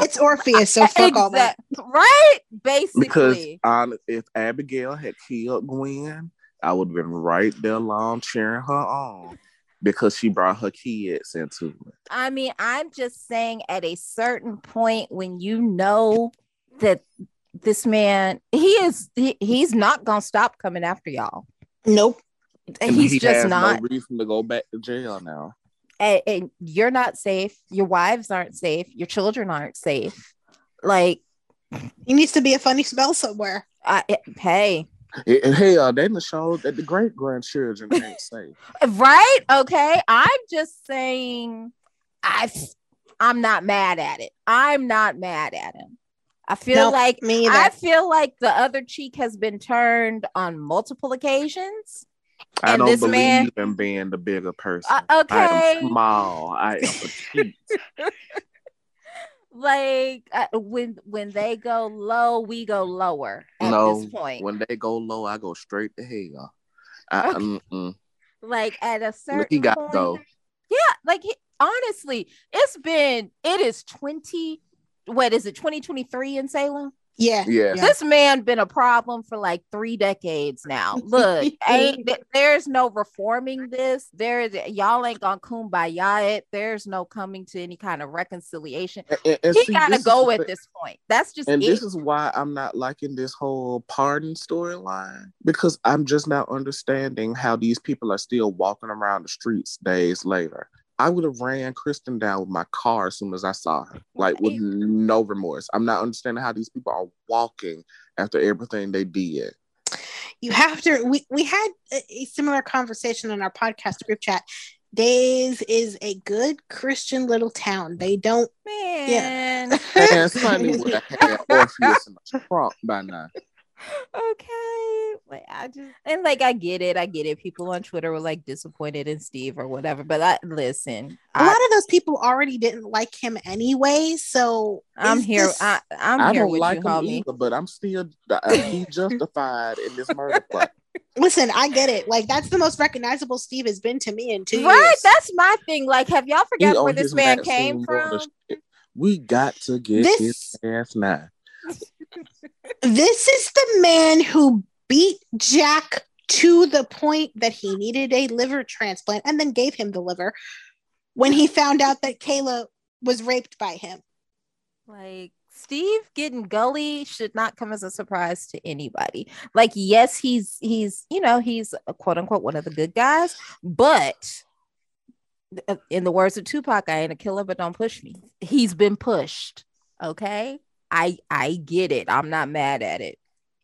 It's Orpheus, so fuck all that. Right? Basically. because um, if Abigail had killed Gwen, I would have been right there along cheering her on because she brought her kids into it. I mean, I'm just saying at a certain point when you know that this man, he is he, he's not gonna stop coming after y'all. Nope. And he's he just has not no reason to go back to jail now. and, and you're not safe your wives aren't safe your children aren't safe like He needs to be a funny spell somewhere. I, eh, hey And and hell, they done showed that the great grandchildren ain't [laughs] safe. right okay i'm just saying i i'm not mad at it i'm not mad at him i feel Nope, like me either. i feel like the other cheek has been turned on multiple occasions I And don't this believe man- in being the bigger person. Uh, I okay am small. I am petite. [laughs] like uh, when when they go low we go lower at no, this point when they go low, I go straight to hell. I, Okay. like at a certain Look, he got point, though. yeah like he, honestly it's been it is 20 what is it 2023 in salem yeah. Yeah. Yeah. this man been a problem for like three decades now [laughs] look ain't there's no reforming this there's y'all ain't gonna kumbaya it there's no coming to any kind of reconciliation And- and- and he see, gotta this is go at thing- this point that's just And it. this is why I'm not liking this whole pardon storyline because I'm just not understanding how these people are still walking around the streets days later. I would have ran Kristen down with my car as soon as I saw her, like with no remorse. I'm not understanding how these people are walking after everything they did. You have to. We we had a, a similar conversation in our podcast group chat. Days is a good Christian little town. They don't. man And Sonny would [laughs] have had Orpheus in a trunk by now. [laughs] okay Like I just and like I get it, I get it. People on Twitter were like disappointed in Steve or whatever. But I listen, a lot of those people already didn't like him anyway. So I'm here. this- I, I'm I here don't with like you, him homie. either, but I'm still uh, he justified in this murder plot. [laughs] listen, I get it. Like that's the most recognizable Steve has been to me in two Right, years. that's my thing. Like, have y'all He forgotten where this man came from? We got to get This- his ass now. [laughs] this is the man who beat Jack to the point that he needed a liver transplant and then gave him the liver when he found out that Kayla was raped by him. Like Steve getting gully should not come as a surprise to anybody. Like, yes, he's he's you know he's a quote unquote one of the good guys, but in the words of Tupac, I ain't a killer, but don't push me. He's been pushed. Okay, I I get it. I'm not mad at it.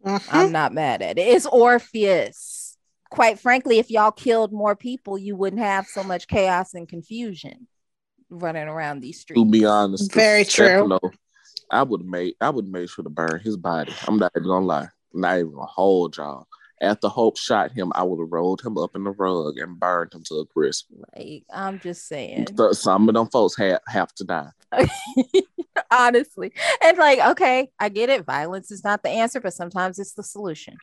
Mhm. I'm not mad at it. It's Orpheus. Quite frankly, if y'all killed more people, you wouldn't have so much chaos and confusion running around these streets. To be honest, Very true. Stefano, I would have made I would have made sure to burn his body. I'm not even gonna lie. Not even gonna hold y'all. After Hope shot him, I would have rolled him up in the rug and burned him to a crisp. Like, I'm just saying. So, some of them folks have, have to die. [laughs] [laughs] Honestly. And like, okay, I get it. Violence is not the answer, but sometimes it's the solution.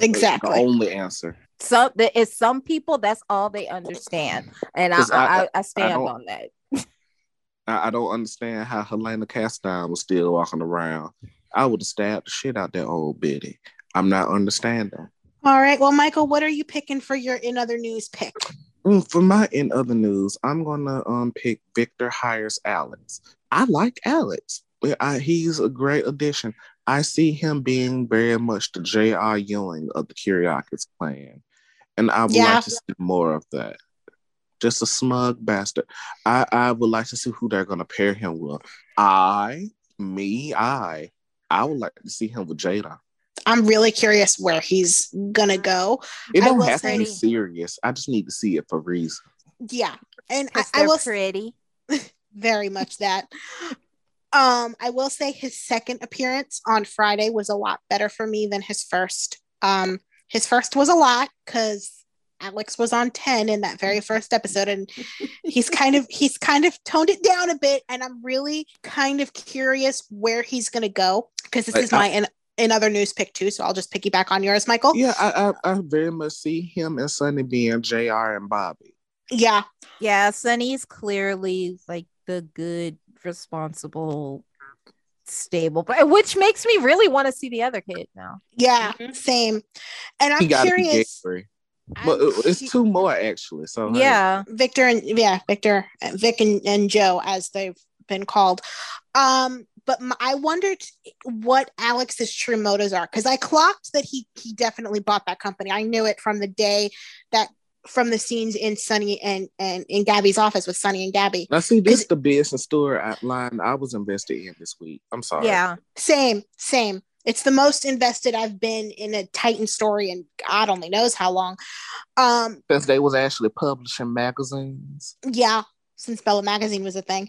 Exactly. The only answer. Some there is some people that's all they understand. And I- I, I, I stand don't- on that. I, I don't understand how Helena Cassadine was still walking around. I would have stabbed the shit out that old biddy. I'm not understanding. All right. Well, Michael, what are you picking for your in other news pick? Mm, For my in other news, I'm gonna um pick Victor hires Alex. I like Alex. I, he's a great addition. I see him being very much the J.R. Ewing of the Kiriakis clan, and I would Yeah. like to see more of that. Just a smug bastard. I I would like to see who they're gonna pair him with. I, me, I, I would like to see him with Jada. I'm really curious where he's gonna go. It I don't will have to be serious. I just need to see it for reason. Yeah, and I, Because I they're will pretty. [laughs] very much that. Um, I will say his second appearance on Friday was a lot better for me than his first. Um, his first was a lot because Alex was on 10 in that very first episode, and he's kind of he's kind of toned it down a bit, and I'm really kind of curious where he's gonna go because this I- is my in, in other news pick too. So I'll just piggyback on yours, Michael. Yeah, I, I, I very much see him and Sonny being J.R. and Bobby. Yeah, Yeah, Sonny's clearly like the good, responsible, stable, but which makes me really want to see the other kid now. yeah, Mhm. same. And I'm he got to be curious. Gary. I'm But it's two more actually. So hey, Yeah. Victor and yeah, Victor, Vic and, and Joe, as they've been called. Um, but my, I wondered what Alex's true motives are because I clocked that he he definitely bought that company. I knew it from the day that from the scenes in Sonny and and in Gabby's office with Sonny and Gabby. Now see, this Is- is the business story line I was invested in this week. I'm sorry. Yeah. Same, same. It's the most invested I've been in a Titan story and God only knows how long. Um, Since they was actually publishing magazines. yeah since bella magazine was a thing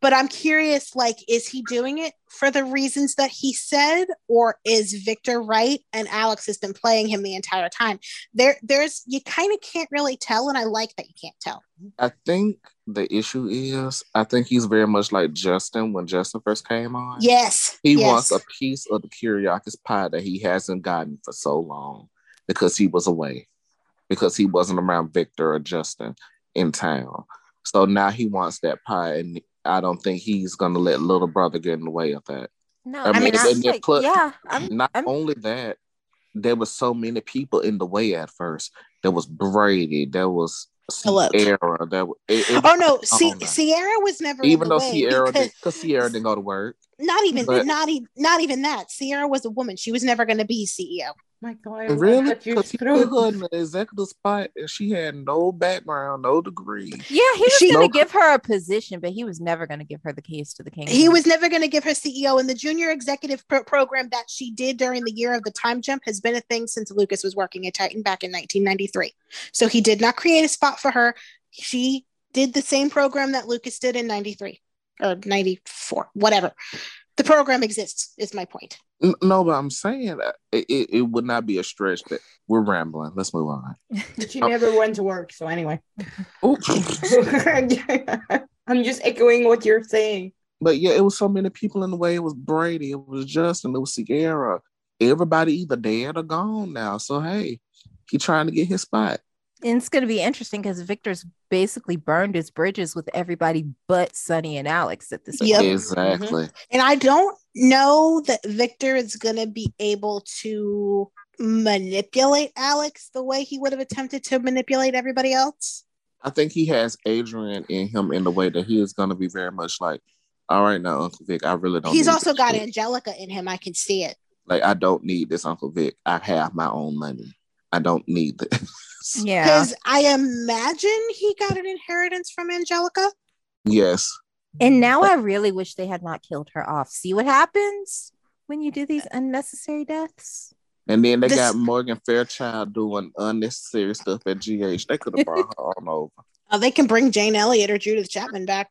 but i'm curious like is he doing it for the reasons that he said or is victor right and alex has been playing him the entire time there there's you kind of can't really tell and i like that you can't tell I think the issue is I think he's very much like Justin when Justin first came on. yes He yes. wants a piece of the Kiriakis pie that he hasn't gotten for so long because he was away, because he wasn't around Victor or Justin in town. So now he wants that pie, and I don't think he's gonna let little brother get in the way of that. No, I I mean, mean, and like, put- yeah, I'm, Not I'm- only that, there was so many people in the way at first. There was Brady, there was Ciara, there was, it- it oh was- no see no. ciara was never in even the though way Ciara, because- did, Ciara didn't go to work. not even but- not even not even that ciara was a woman she was never going to be ceo Michael, I Really? really? you Because he put her in the executive spot and she had no background, no degree. yeah, he was She- gonna No- give her a position, but he was never gonna give her the keys to the kingdom. he was never going to give her ceo and the junior executive pro- program that she did during the year of the time jump has been a thing since lucas was working at titan back in 1993 so he did not create a spot for her she did the same program that lucas did in 93 or 94 whatever The program exists, is my point. No, but I'm saying that it, it, it would not be a stretch that we're rambling. Let's move on. She never went to work. So anyway, [laughs] I'm just echoing what you're saying. but yeah, it was so many people in the way. It was Brady, it was Justin, it was Ciara. Everybody either dead or gone now. So hey, he trying to get his spot. And it's going to be interesting because Victor's basically burned his bridges with everybody but Sonny and Alex at this Yep. point. Exactly. Mm-hmm. And I don't know that Victor is going to be able to manipulate Alex the way he would have attempted to manipulate everybody else. I think he has Adrian in him in the way that he is going to be very much like, all right, now Uncle Vic, I really don't. He's need also this got shit. Angelica in him. I can see it. like I don't need this Uncle Vic. I have my own money. I don't need this. [laughs] Yeah. Because I imagine he got an inheritance from Angelica. yes. And now I really wish they had not killed her off. See what happens when you do these unnecessary deaths? And then they This- got Morgan Fairchild doing unnecessary stuff at GH. They could have brought her on over. Uh, [laughs] they can bring Jane Elliot or Judith Chapman back.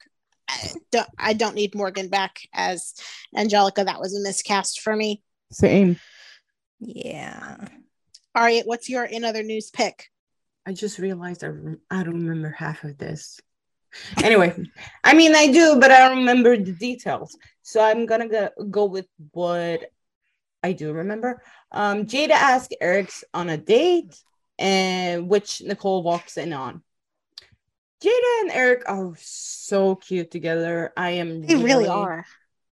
I don't, I don't need Morgan back as Angelica. That was a miscast for me. Same. Yeah. All right, what's your in other news pick? I just realized I, I don't remember half of this. Anyway, I mean, I do, but I don't remember the details. So I'm going to go, go with what I do remember. Um, Jada asked Eric's on a date, and which Nicole walks in on. Jada and Eric are so cute together. I am They really are.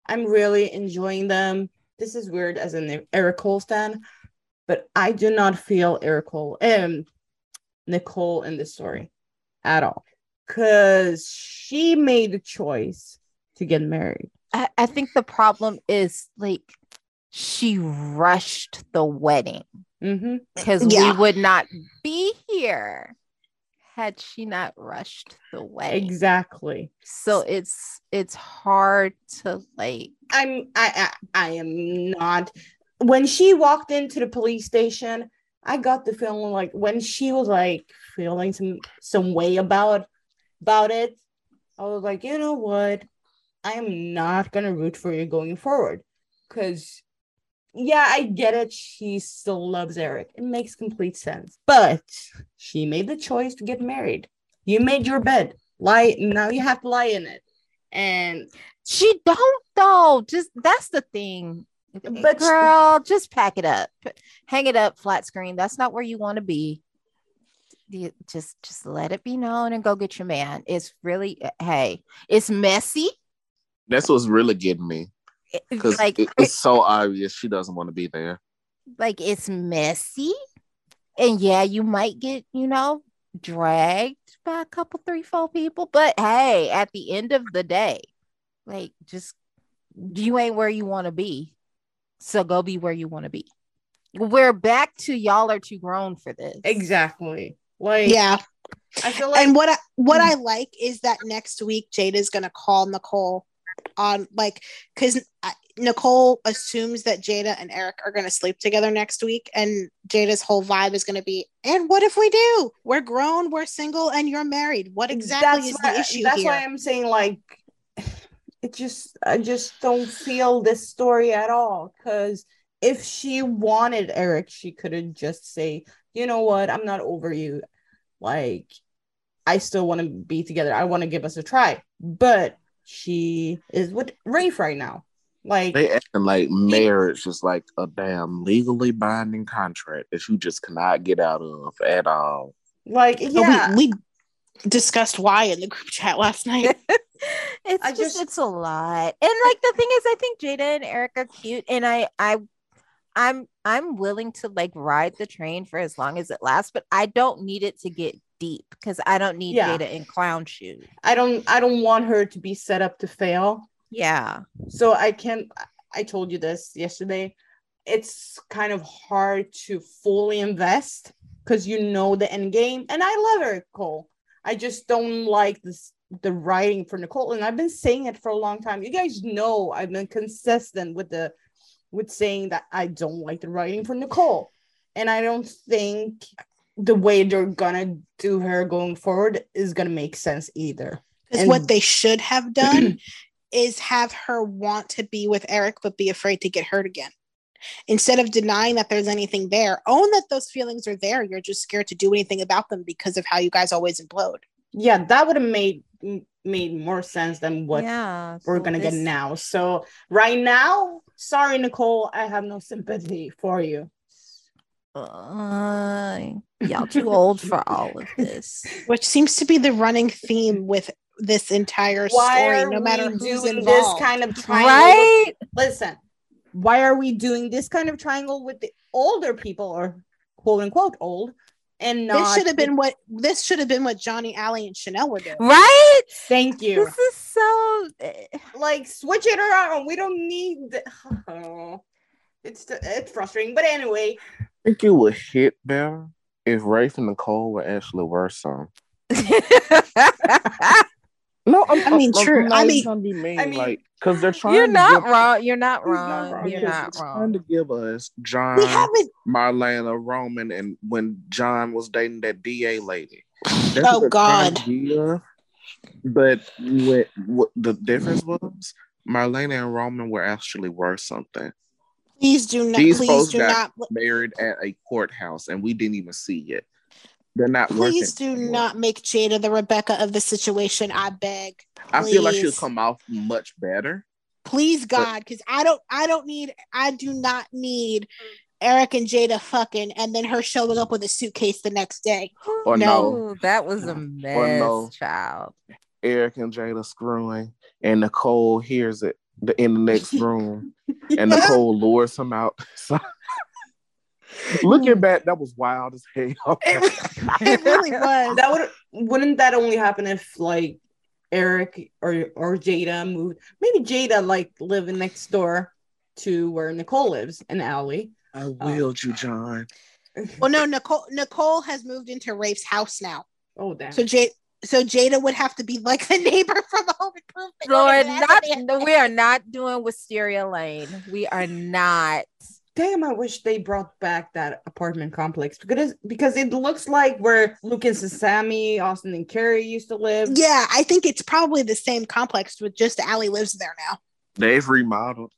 I'm really enjoying them. This is weird as an Eric Cole but I do not feel Eric Cole um Nicole in this story at all. Cause she made a choice to get married. I, I think the problem is like she rushed the wedding Mm-hmm. because Yeah. we would not be here had she not rushed the wedding. Exactly. So it's it's hard to like I'm I, I I am not when she walked into the police station, I got the feeling like when she was like feeling some some way about about it, I was like, you know what? I am not gonna root for you going forward. Cause yeah, I get it. She still loves Eric. It makes complete sense. But she made the choice to get married. You made your bed. Lie now you have to lie in it. And she don't though. Just that's the thing. But girl, just pack it up. Hang it up flat screen. That's not where you want to be. You- Just just let it be known and go get your man. It's really eh, hey, it's messy. That's what's really getting me eh, because like it's so obvious she doesn't want to be there. like it's messy and yeah you might get you know dragged by a couple three four people but hey at the end of the day like just you ain't where you want to be so go be where you want to be we're back to y'all are too grown for this Exactly. Like Yeah. I feel like and what I, what hmm. I like is that next week Jada's gonna call Nicole on like because Nicole assumes that Jada and Eric are gonna sleep together next week, and Jada's whole vibe is gonna be, and what if we do? We're grown, we're single, and you're married. What exactly is why, the issue That's here? why I'm saying like it just I just don't feel this story at all. Cause if she wanted Eric, she could have just say, you know what, I'm not over you. Like I still want to be together. I want to give us a try. But she is with Rafe right now. Like They acting like marriage is like a damn legally binding contract that you just cannot get out of at all. like yeah. we, we discussed why in the group chat last night. [laughs] it's I just, just- it's a lot and like the thing is i think jada and eric are cute and i i i'm i'm willing to like ride the train for as long as it lasts but i don't need it to get deep because i don't need Yeah. jada in clown shoes I don't I don't want her to be set up to fail. yeah so i can't. i told you this yesterday it's kind of hard to fully invest because you know the end game and i love eric cole i just don't like this the writing for nicole and i've been saying it for a long time you guys know i've been consistent with the with saying that i don't like the writing for nicole and i don't think the way they're gonna do her going forward is gonna make sense either Because what they should have done is have her want to be with Eric but be afraid to get hurt again. Instead of denying that there's anything there, own that those feelings are there. You're just scared to do anything about them because of how you guys always implode. Yeah, that would have made made more sense than what yeah, we're so gonna this- get now. So right now, sorry, Nicole, I have no sympathy for you. Uh, y'all too old for all of this. [laughs] Which seems to be the running theme with this entire Why story, no matter who's doing involved. this kind of triangle? Right? Listen, why are we doing this kind of triangle with the older people, or quote unquote old, and not? this should have been what this should have been what Johnny, Allie, and Chanel were doing. Right? Thank you. This is so. eh, like switch it around. We don't need. Oh, [sighs] it's it's frustrating, but anyway, I think it would hit better if Rafe and Nicole were actually worse some. [laughs] No, I'm, I mean, I'm- true. I'm not I mean- trying to be mean, I mean- like, because they're trying. You're to not give, wrong. You're not He's not wrong. wrong. You're not wrong. Trying to give us John, We haven't. Marlena, Roman, and when John was dating that DA lady. That's Oh, what they're trying to God. give. But what, what the difference was, Marlena and Roman were actually worth something. Please do not. These please folks do got not. married at a courthouse, and we didn't even see it. They're not Please working. do anymore. not make Jada the Rebecca of the situation. I beg. I feel like she'll come off much better. Please, God, because I don't. I don't need. I do not need Eric and Jada fucking, and then her showing up with a suitcase the next day. Or No. Ooh, that was a mess, no. child. Eric and Jada screwing, and Nicole hears it in the next [laughs] room, [laughs] and Nicole lures him out. [laughs] So, looking back, mm. that was wild as hell. [laughs] It really [laughs] was. that would wouldn't that only happen if like Eric or or Jada moved? Maybe Jada like living next door to where Nicole lives in Alley. I um, willed you, John. Well, no, Nicole. Nicole has moved into Rafe's house now, Oh damn! so Jada. So Jada would have to be like the neighbor [laughs] from the Home Improvement. Lord, not no, we are not doing Wisteria Lane. We are not. Damn, I wish they brought back that apartment complex because because it looks like where Lucas and Sami, Austin and Carrie used to live. Yeah, I think it's probably the same complex with just Allie lives there now. They've remodeled.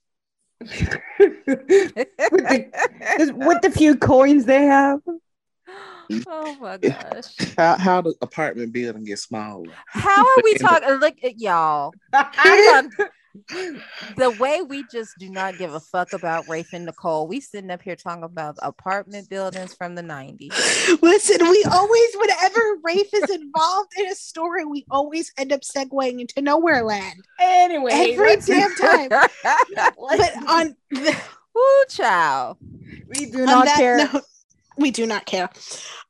with, the, with the few coins they have. [gasps] oh my gosh. How how the apartment building get smaller? How are we talking? Look at y'all. [laughs] Hang on. The way we just do not give a fuck about Rafe and Nicole. We sitting up here talking about apartment buildings from the 90s. Listen, we always, whenever Rafe is involved in a story, we always end up segueing into nowhere land anyway, every damn [laughs] time. But on the, Woo, child. we do on not care. note, we do not care.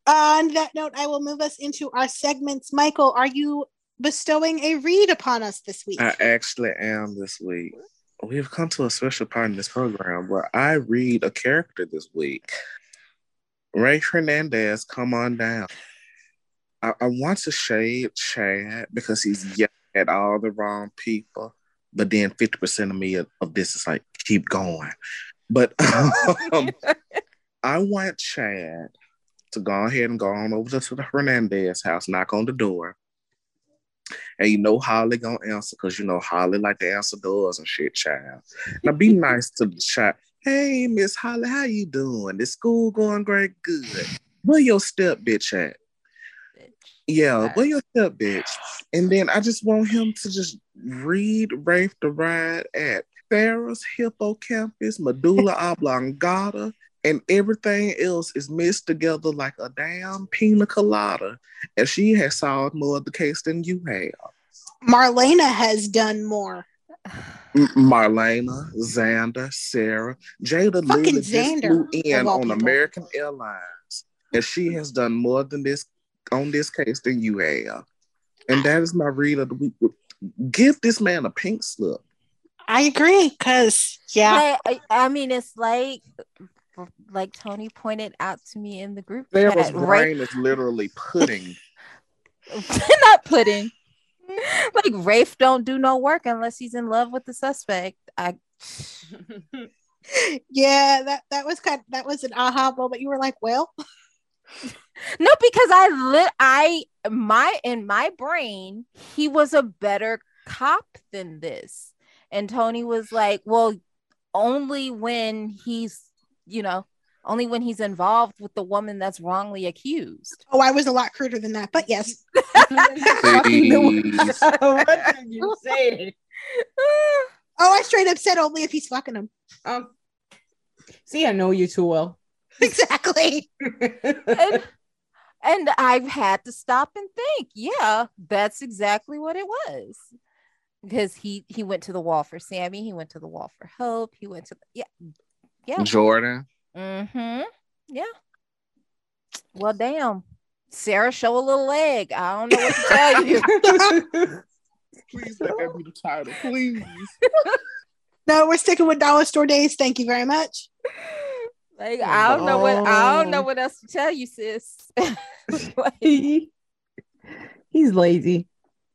On that note, I will move us into our segments. Michael, are you bestowing a read upon us this week? I actually am this week. We've come to a special part in this program where I read a character this week. Ray Hernandez, come on down. I, I want to shade Chad because he's yelling at all the wrong people, but then 50% of me of, of this is like, keep going. But [laughs] um, [laughs] I want Chad to go ahead and go on over to the Hernandez house, knock on the door. And you know Holly gonna answer because you know Holly like to answer doors and shit, child. Now be [laughs] nice to the child. Hey, Miss Holly, how you doing? Is school going great? Good. Where your step bitch at? Bitch. Yeah, where your step bitch? And then I just want him to just read Rafe the Ride at Farrah's hippocampus, medulla [laughs] oblongata, and everything else is mixed together like a damn pina colada. And she has solved more of the case than you have. Marlena has done more. Marlena, Xander, Sarah, Jada Fucking literally just Xander, flew in on people. American Airlines, and she has done more than this on this case than you have. And that is my read of the week. Give this man a pink slip. I agree, because yeah, Like, I, I mean, it's like like Tony pointed out to me in the group Sarah's chat, right? brain is literally pudding. [laughs] Not pudding. Like Rafe don't do no work unless he's in love with the suspect. I [laughs] yeah, that that was kind of, that was an aha moment. You were like, well, no, because I lit I my in my brain, he was a better cop than this. And Tony was like, well, only when he's, you know, only when he's involved with the woman that's wrongly accused. Oh, I was a lot cruder than that, but yes. What did you say? Oh, I straight up said only if he's fucking him. Um, see, I know you too well. [laughs] [laughs] Exactly. and, and I've had to stop and think, yeah, that's exactly what it was. Because he he went to the wall for Sami, he went to the wall for Hope, he went to the, yeah, yeah. Jordan. Mm-hmm. Yeah. Well, damn. Sarah, show a little leg. I don't know what to tell you. [laughs] Please let that be the title. Please. [laughs] No, we're sticking with dollar store days. Thank you very much. Like I don't know what I don't know Oh. what else to tell you, sis. [laughs] Like, He's lazy.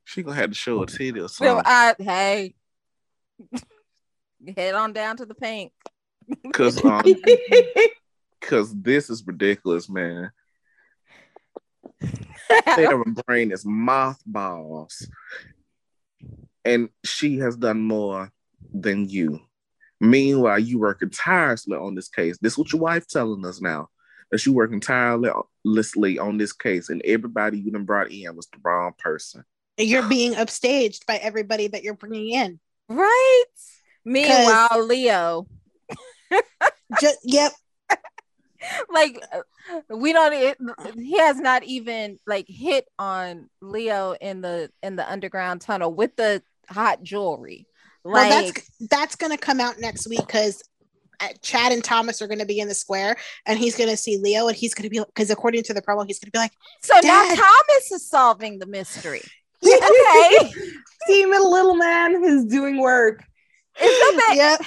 She gonna have to show a titty or so. I hey, head on down to the pink. Cause [laughs] um, cause this is ridiculous, man. Sarah brain is mothballs. And she has done more than you. Meanwhile, you working tirelessly on this case. This is what your wife telling us now. That you working tirelessly on this case, and everybody you done brought in was the wrong person. You're being upstaged by everybody that you're bringing in. right. Meanwhile, Leo, Just yep. [laughs] like uh, we don't. It, he has not even like hit on Leo in the in the underground tunnel with the hot jewelry. Like well, that's that's gonna come out next week because Chad and Thomas are gonna be in the square, and he's gonna see Leo, and he's gonna be because according to the promo, he's gonna be like, so now Thomas is solving the mystery. [laughs] Okay, [laughs] See, my little man is doing work. is the ba- yep,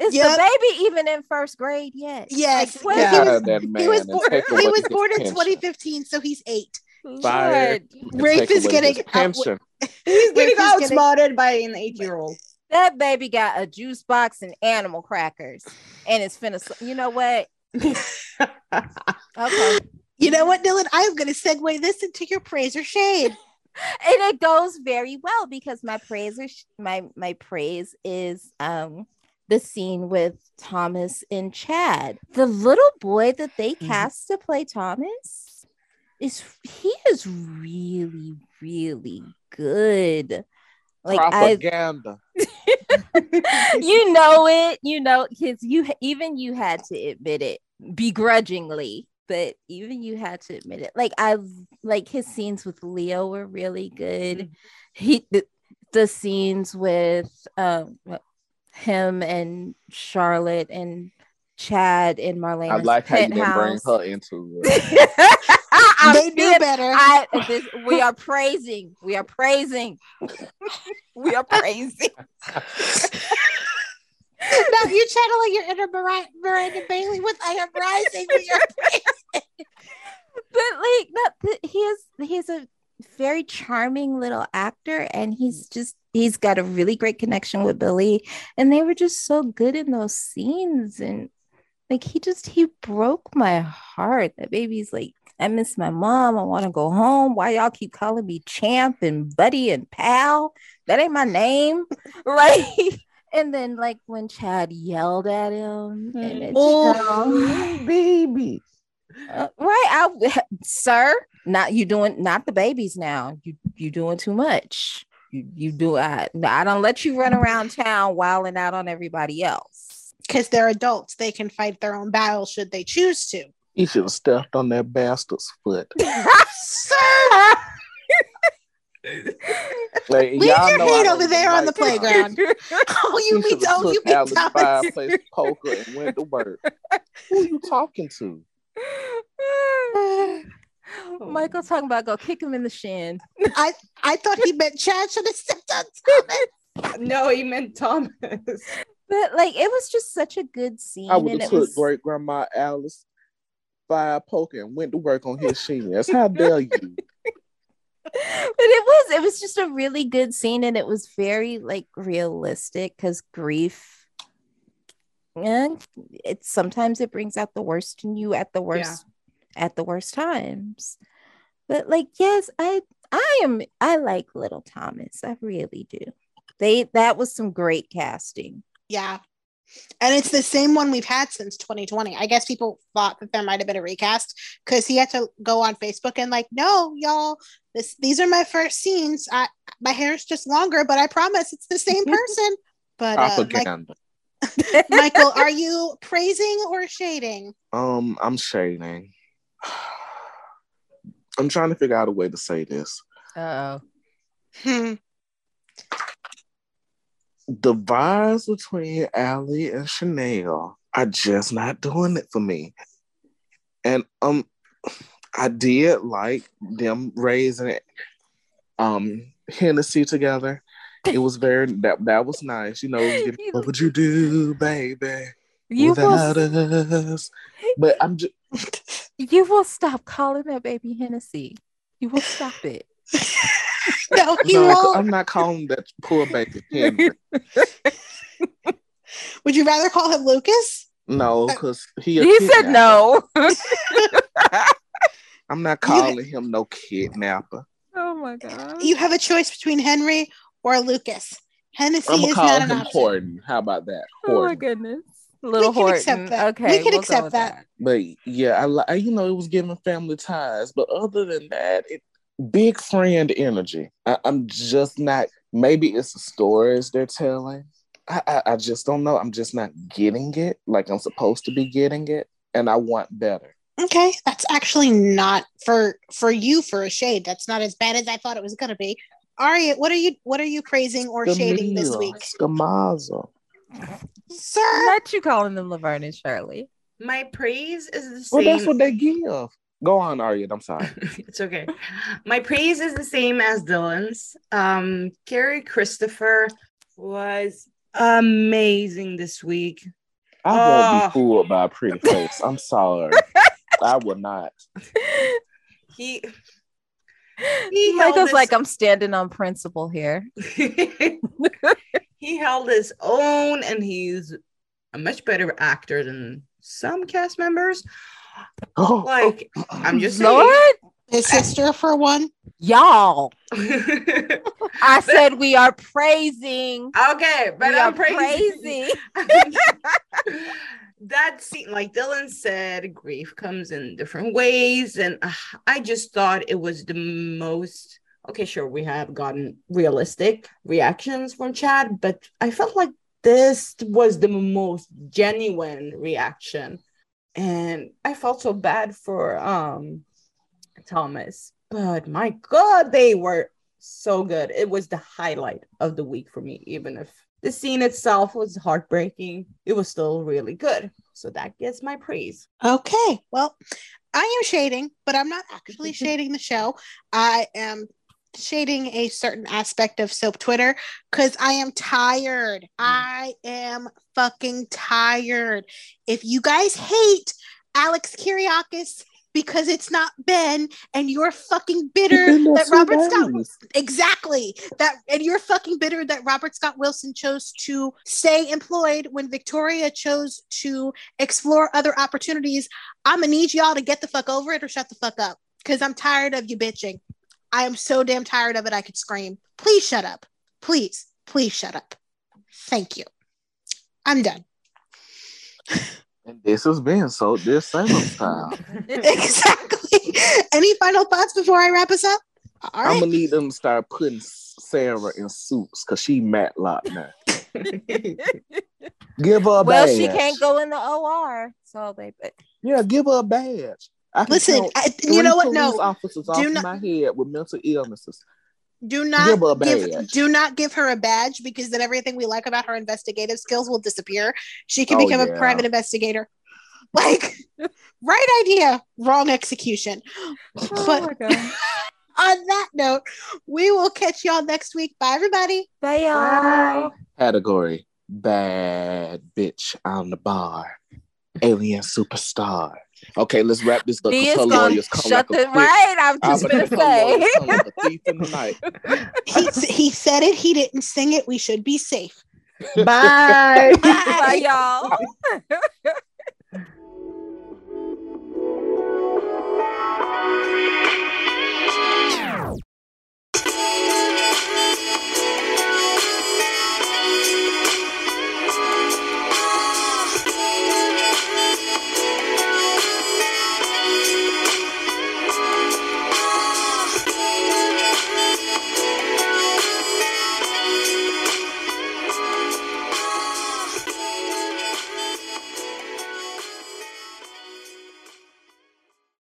is Yep. the baby even in first grade yet? yes." Like, Get he was of that man he was born he was born in 2015, so he's eight. Fired. Rafe is getting out- pension. [laughs] He's getting Rafe is getting- outsmarted by an eight-year-old. that baby got a juice box and animal crackers, and it's finna. sl- You know what? [laughs] Okay. You know what, Dylan? I'm gonna segue this into your praise or shade. [laughs] and it goes very well because my praise is my my praise is um the scene with Thomas and Chad. The little boy that they Mm-hmm. cast to play Thomas is he is really really good. Like I [laughs] Propaganda. you know it, you know, because you even you had to admit it begrudgingly, but even you had to admit it. Like I like his scenes with Leo were really good. He the, the scenes with um him and Charlotte and Chad and Marlene. I like how you didn't bring her into it. [laughs] they knew better. I, [laughs] this, we are praising. We are praising. [laughs] we are praising. no, you're channeling your inner Miranda, Miranda Bailey with I am rising. We are but like that th- he is he's a very charming little actor and he's mm. just he's got a really great connection with billy and they were just so good in those scenes and like he just he broke my heart that baby's like i miss my mom i want to go home why y'all keep calling me champ and buddy and pal? That ain't my name. [laughs] [laughs] Right? And then like when chad yelled at him and mm. it's Oh, baby. Uh, right, I, [laughs] sir. Not you doing not the babies now. You you doing too much. You you do I I don't let you run around town wilding out on everybody else. because they're adults. They can fight their own battle should they choose to. You should have stepped on that bastard's foot. [laughs] Sir, Like, leave y'all your know hate over there on the like Thomas. playground. [laughs] Oh, you He mean should oh, you took mean Alice fireplace poker and went to work. Who you talking to? [sighs] Michael talking about go kick him in the shin. I I thought he meant Chad should have stepped on Thomas. no, he meant Thomas. But like it was just such a good scene. I would and have it took was, great grandma Alice fire poker and went to work on his shins. How dare you? [laughs] but it was it was just a really good scene and it was very like realistic because grief and it sometimes it brings out the worst in you at the worst at the worst times but like yes i I am I like Little Thomas. I really do. They that was some great casting. Yeah. And it's the same one we've had since 2020. I guess people thought that there might have been a recast because he had to go on Facebook and like, no, y'all, this these are my first scenes. I my hair's just longer, but I promise it's the same [laughs] person. But uh, Mike- Propaganda. Michael, are you praising or shading? Um, I'm shading. [sighs] I'm trying to figure out a way to say this. Oh. Hmm. The vibes between Allie and Chanel are just not doing it for me. And um I did like them raising um Hennessy together. It was very that that was nice. You know, [laughs] You- what would you do, baby? You without will, us. But I'm just [laughs] you will stop calling that baby Hennessy. You will stop it. [laughs] No, he no, won't. I'm not calling that poor baby Henry. Would you rather call him Lucas? No, because he a He said no. I'm not calling him no kidnapper. oh my god. You have a choice between Henry or Lucas. Hennessy I'm gonna is call not him an option. Horton. How about that? Oh my goodness. Little can accept that. Okay. We can we'll accept with that. But yeah, I, li- I you know it was giving family ties. But other than that, it big friend energy. I, I'm just not. Maybe it's the stories they're telling. I, I I just don't know. I'm just not getting it like I'm supposed to be getting it, and I want better. Okay, that's actually not for for you for a shade. That's not as bad as I thought it was gonna be. Aria, what are you what are you praising or shading this week, Scamazo. sir? Not you calling them Laverne and Shirley. My praise is the same. Well, that's what they give. Go on, Arya. I'm sorry. [laughs] it's okay. My praise is the same as Dylan's. Um, Cary Christopher was amazing this week. I won't Ah. be fooled by a pretty face. I'm sorry. [laughs] I will not. He [laughs] He held Michael's his- like, I'm standing on principle here. [laughs] [laughs] he held his own and he's a much better actor than some cast members. Oh, [gasps] Like, I'm just saying. Lord, His sister for one. y'all. I said we are praising. Okay, but we I'm are praising. praising. That scene, like Dylan said, grief comes in different ways, and uh, I just thought it was the most. Okay, sure, we have gotten realistic reactions from Chad, but I felt like this was the most genuine reaction, and I felt so bad for um Thomas. But my God, they were so good. It was the highlight of the week for me, even if the scene itself was heartbreaking, it was still really good. So that gets my praise. Okay, well, I am shading, but I'm not actually [laughs] shading the show. I am shading a certain aspect of soap Twitter because I am tired. Mm. I am fucking tired. If you guys hate Alex Kiriakis because it's not Ben and you're fucking bitter that Robert Scott days. exactly that and you're fucking bitter that Robert Scott Wilson chose to stay employed when Victoria chose to explore other opportunities. I'm gonna need y'all to get the fuck over it or shut the fuck up because I'm tired of you bitching. I am so damn tired of it. I could scream. Please shut up. Please, please shut up. Thank you. I'm done. [laughs] And this has been so this Salem style. [laughs] exactly. Any final thoughts before I wrap us up? All I'm gonna need them to start putting Sarah in suits because she Matlock now. [laughs] Give her a well, badge. she can't go in the OR. So they but Yeah, give her a badge. I Listen, I, you know what? No, officers do off not- my head with mental illnesses. Do not Give her a give, do not give her a badge because then everything we like about her investigative skills will disappear. She can Oh, become a private investigator. [laughs] Like, right idea, wrong execution. oh But- [laughs] On that note, we will catch y'all next week. Bye, everybody. Bye y'all. Category bad bitch on the bar. Alien superstar. Okay, let's wrap this up. Shut like the, right. I'm just I'm gonna, gonna say. Like [laughs] he, he said it. He didn't sing it. We should be safe. Bye. Bye, [laughs] [laughs] Bye y'all. Bye.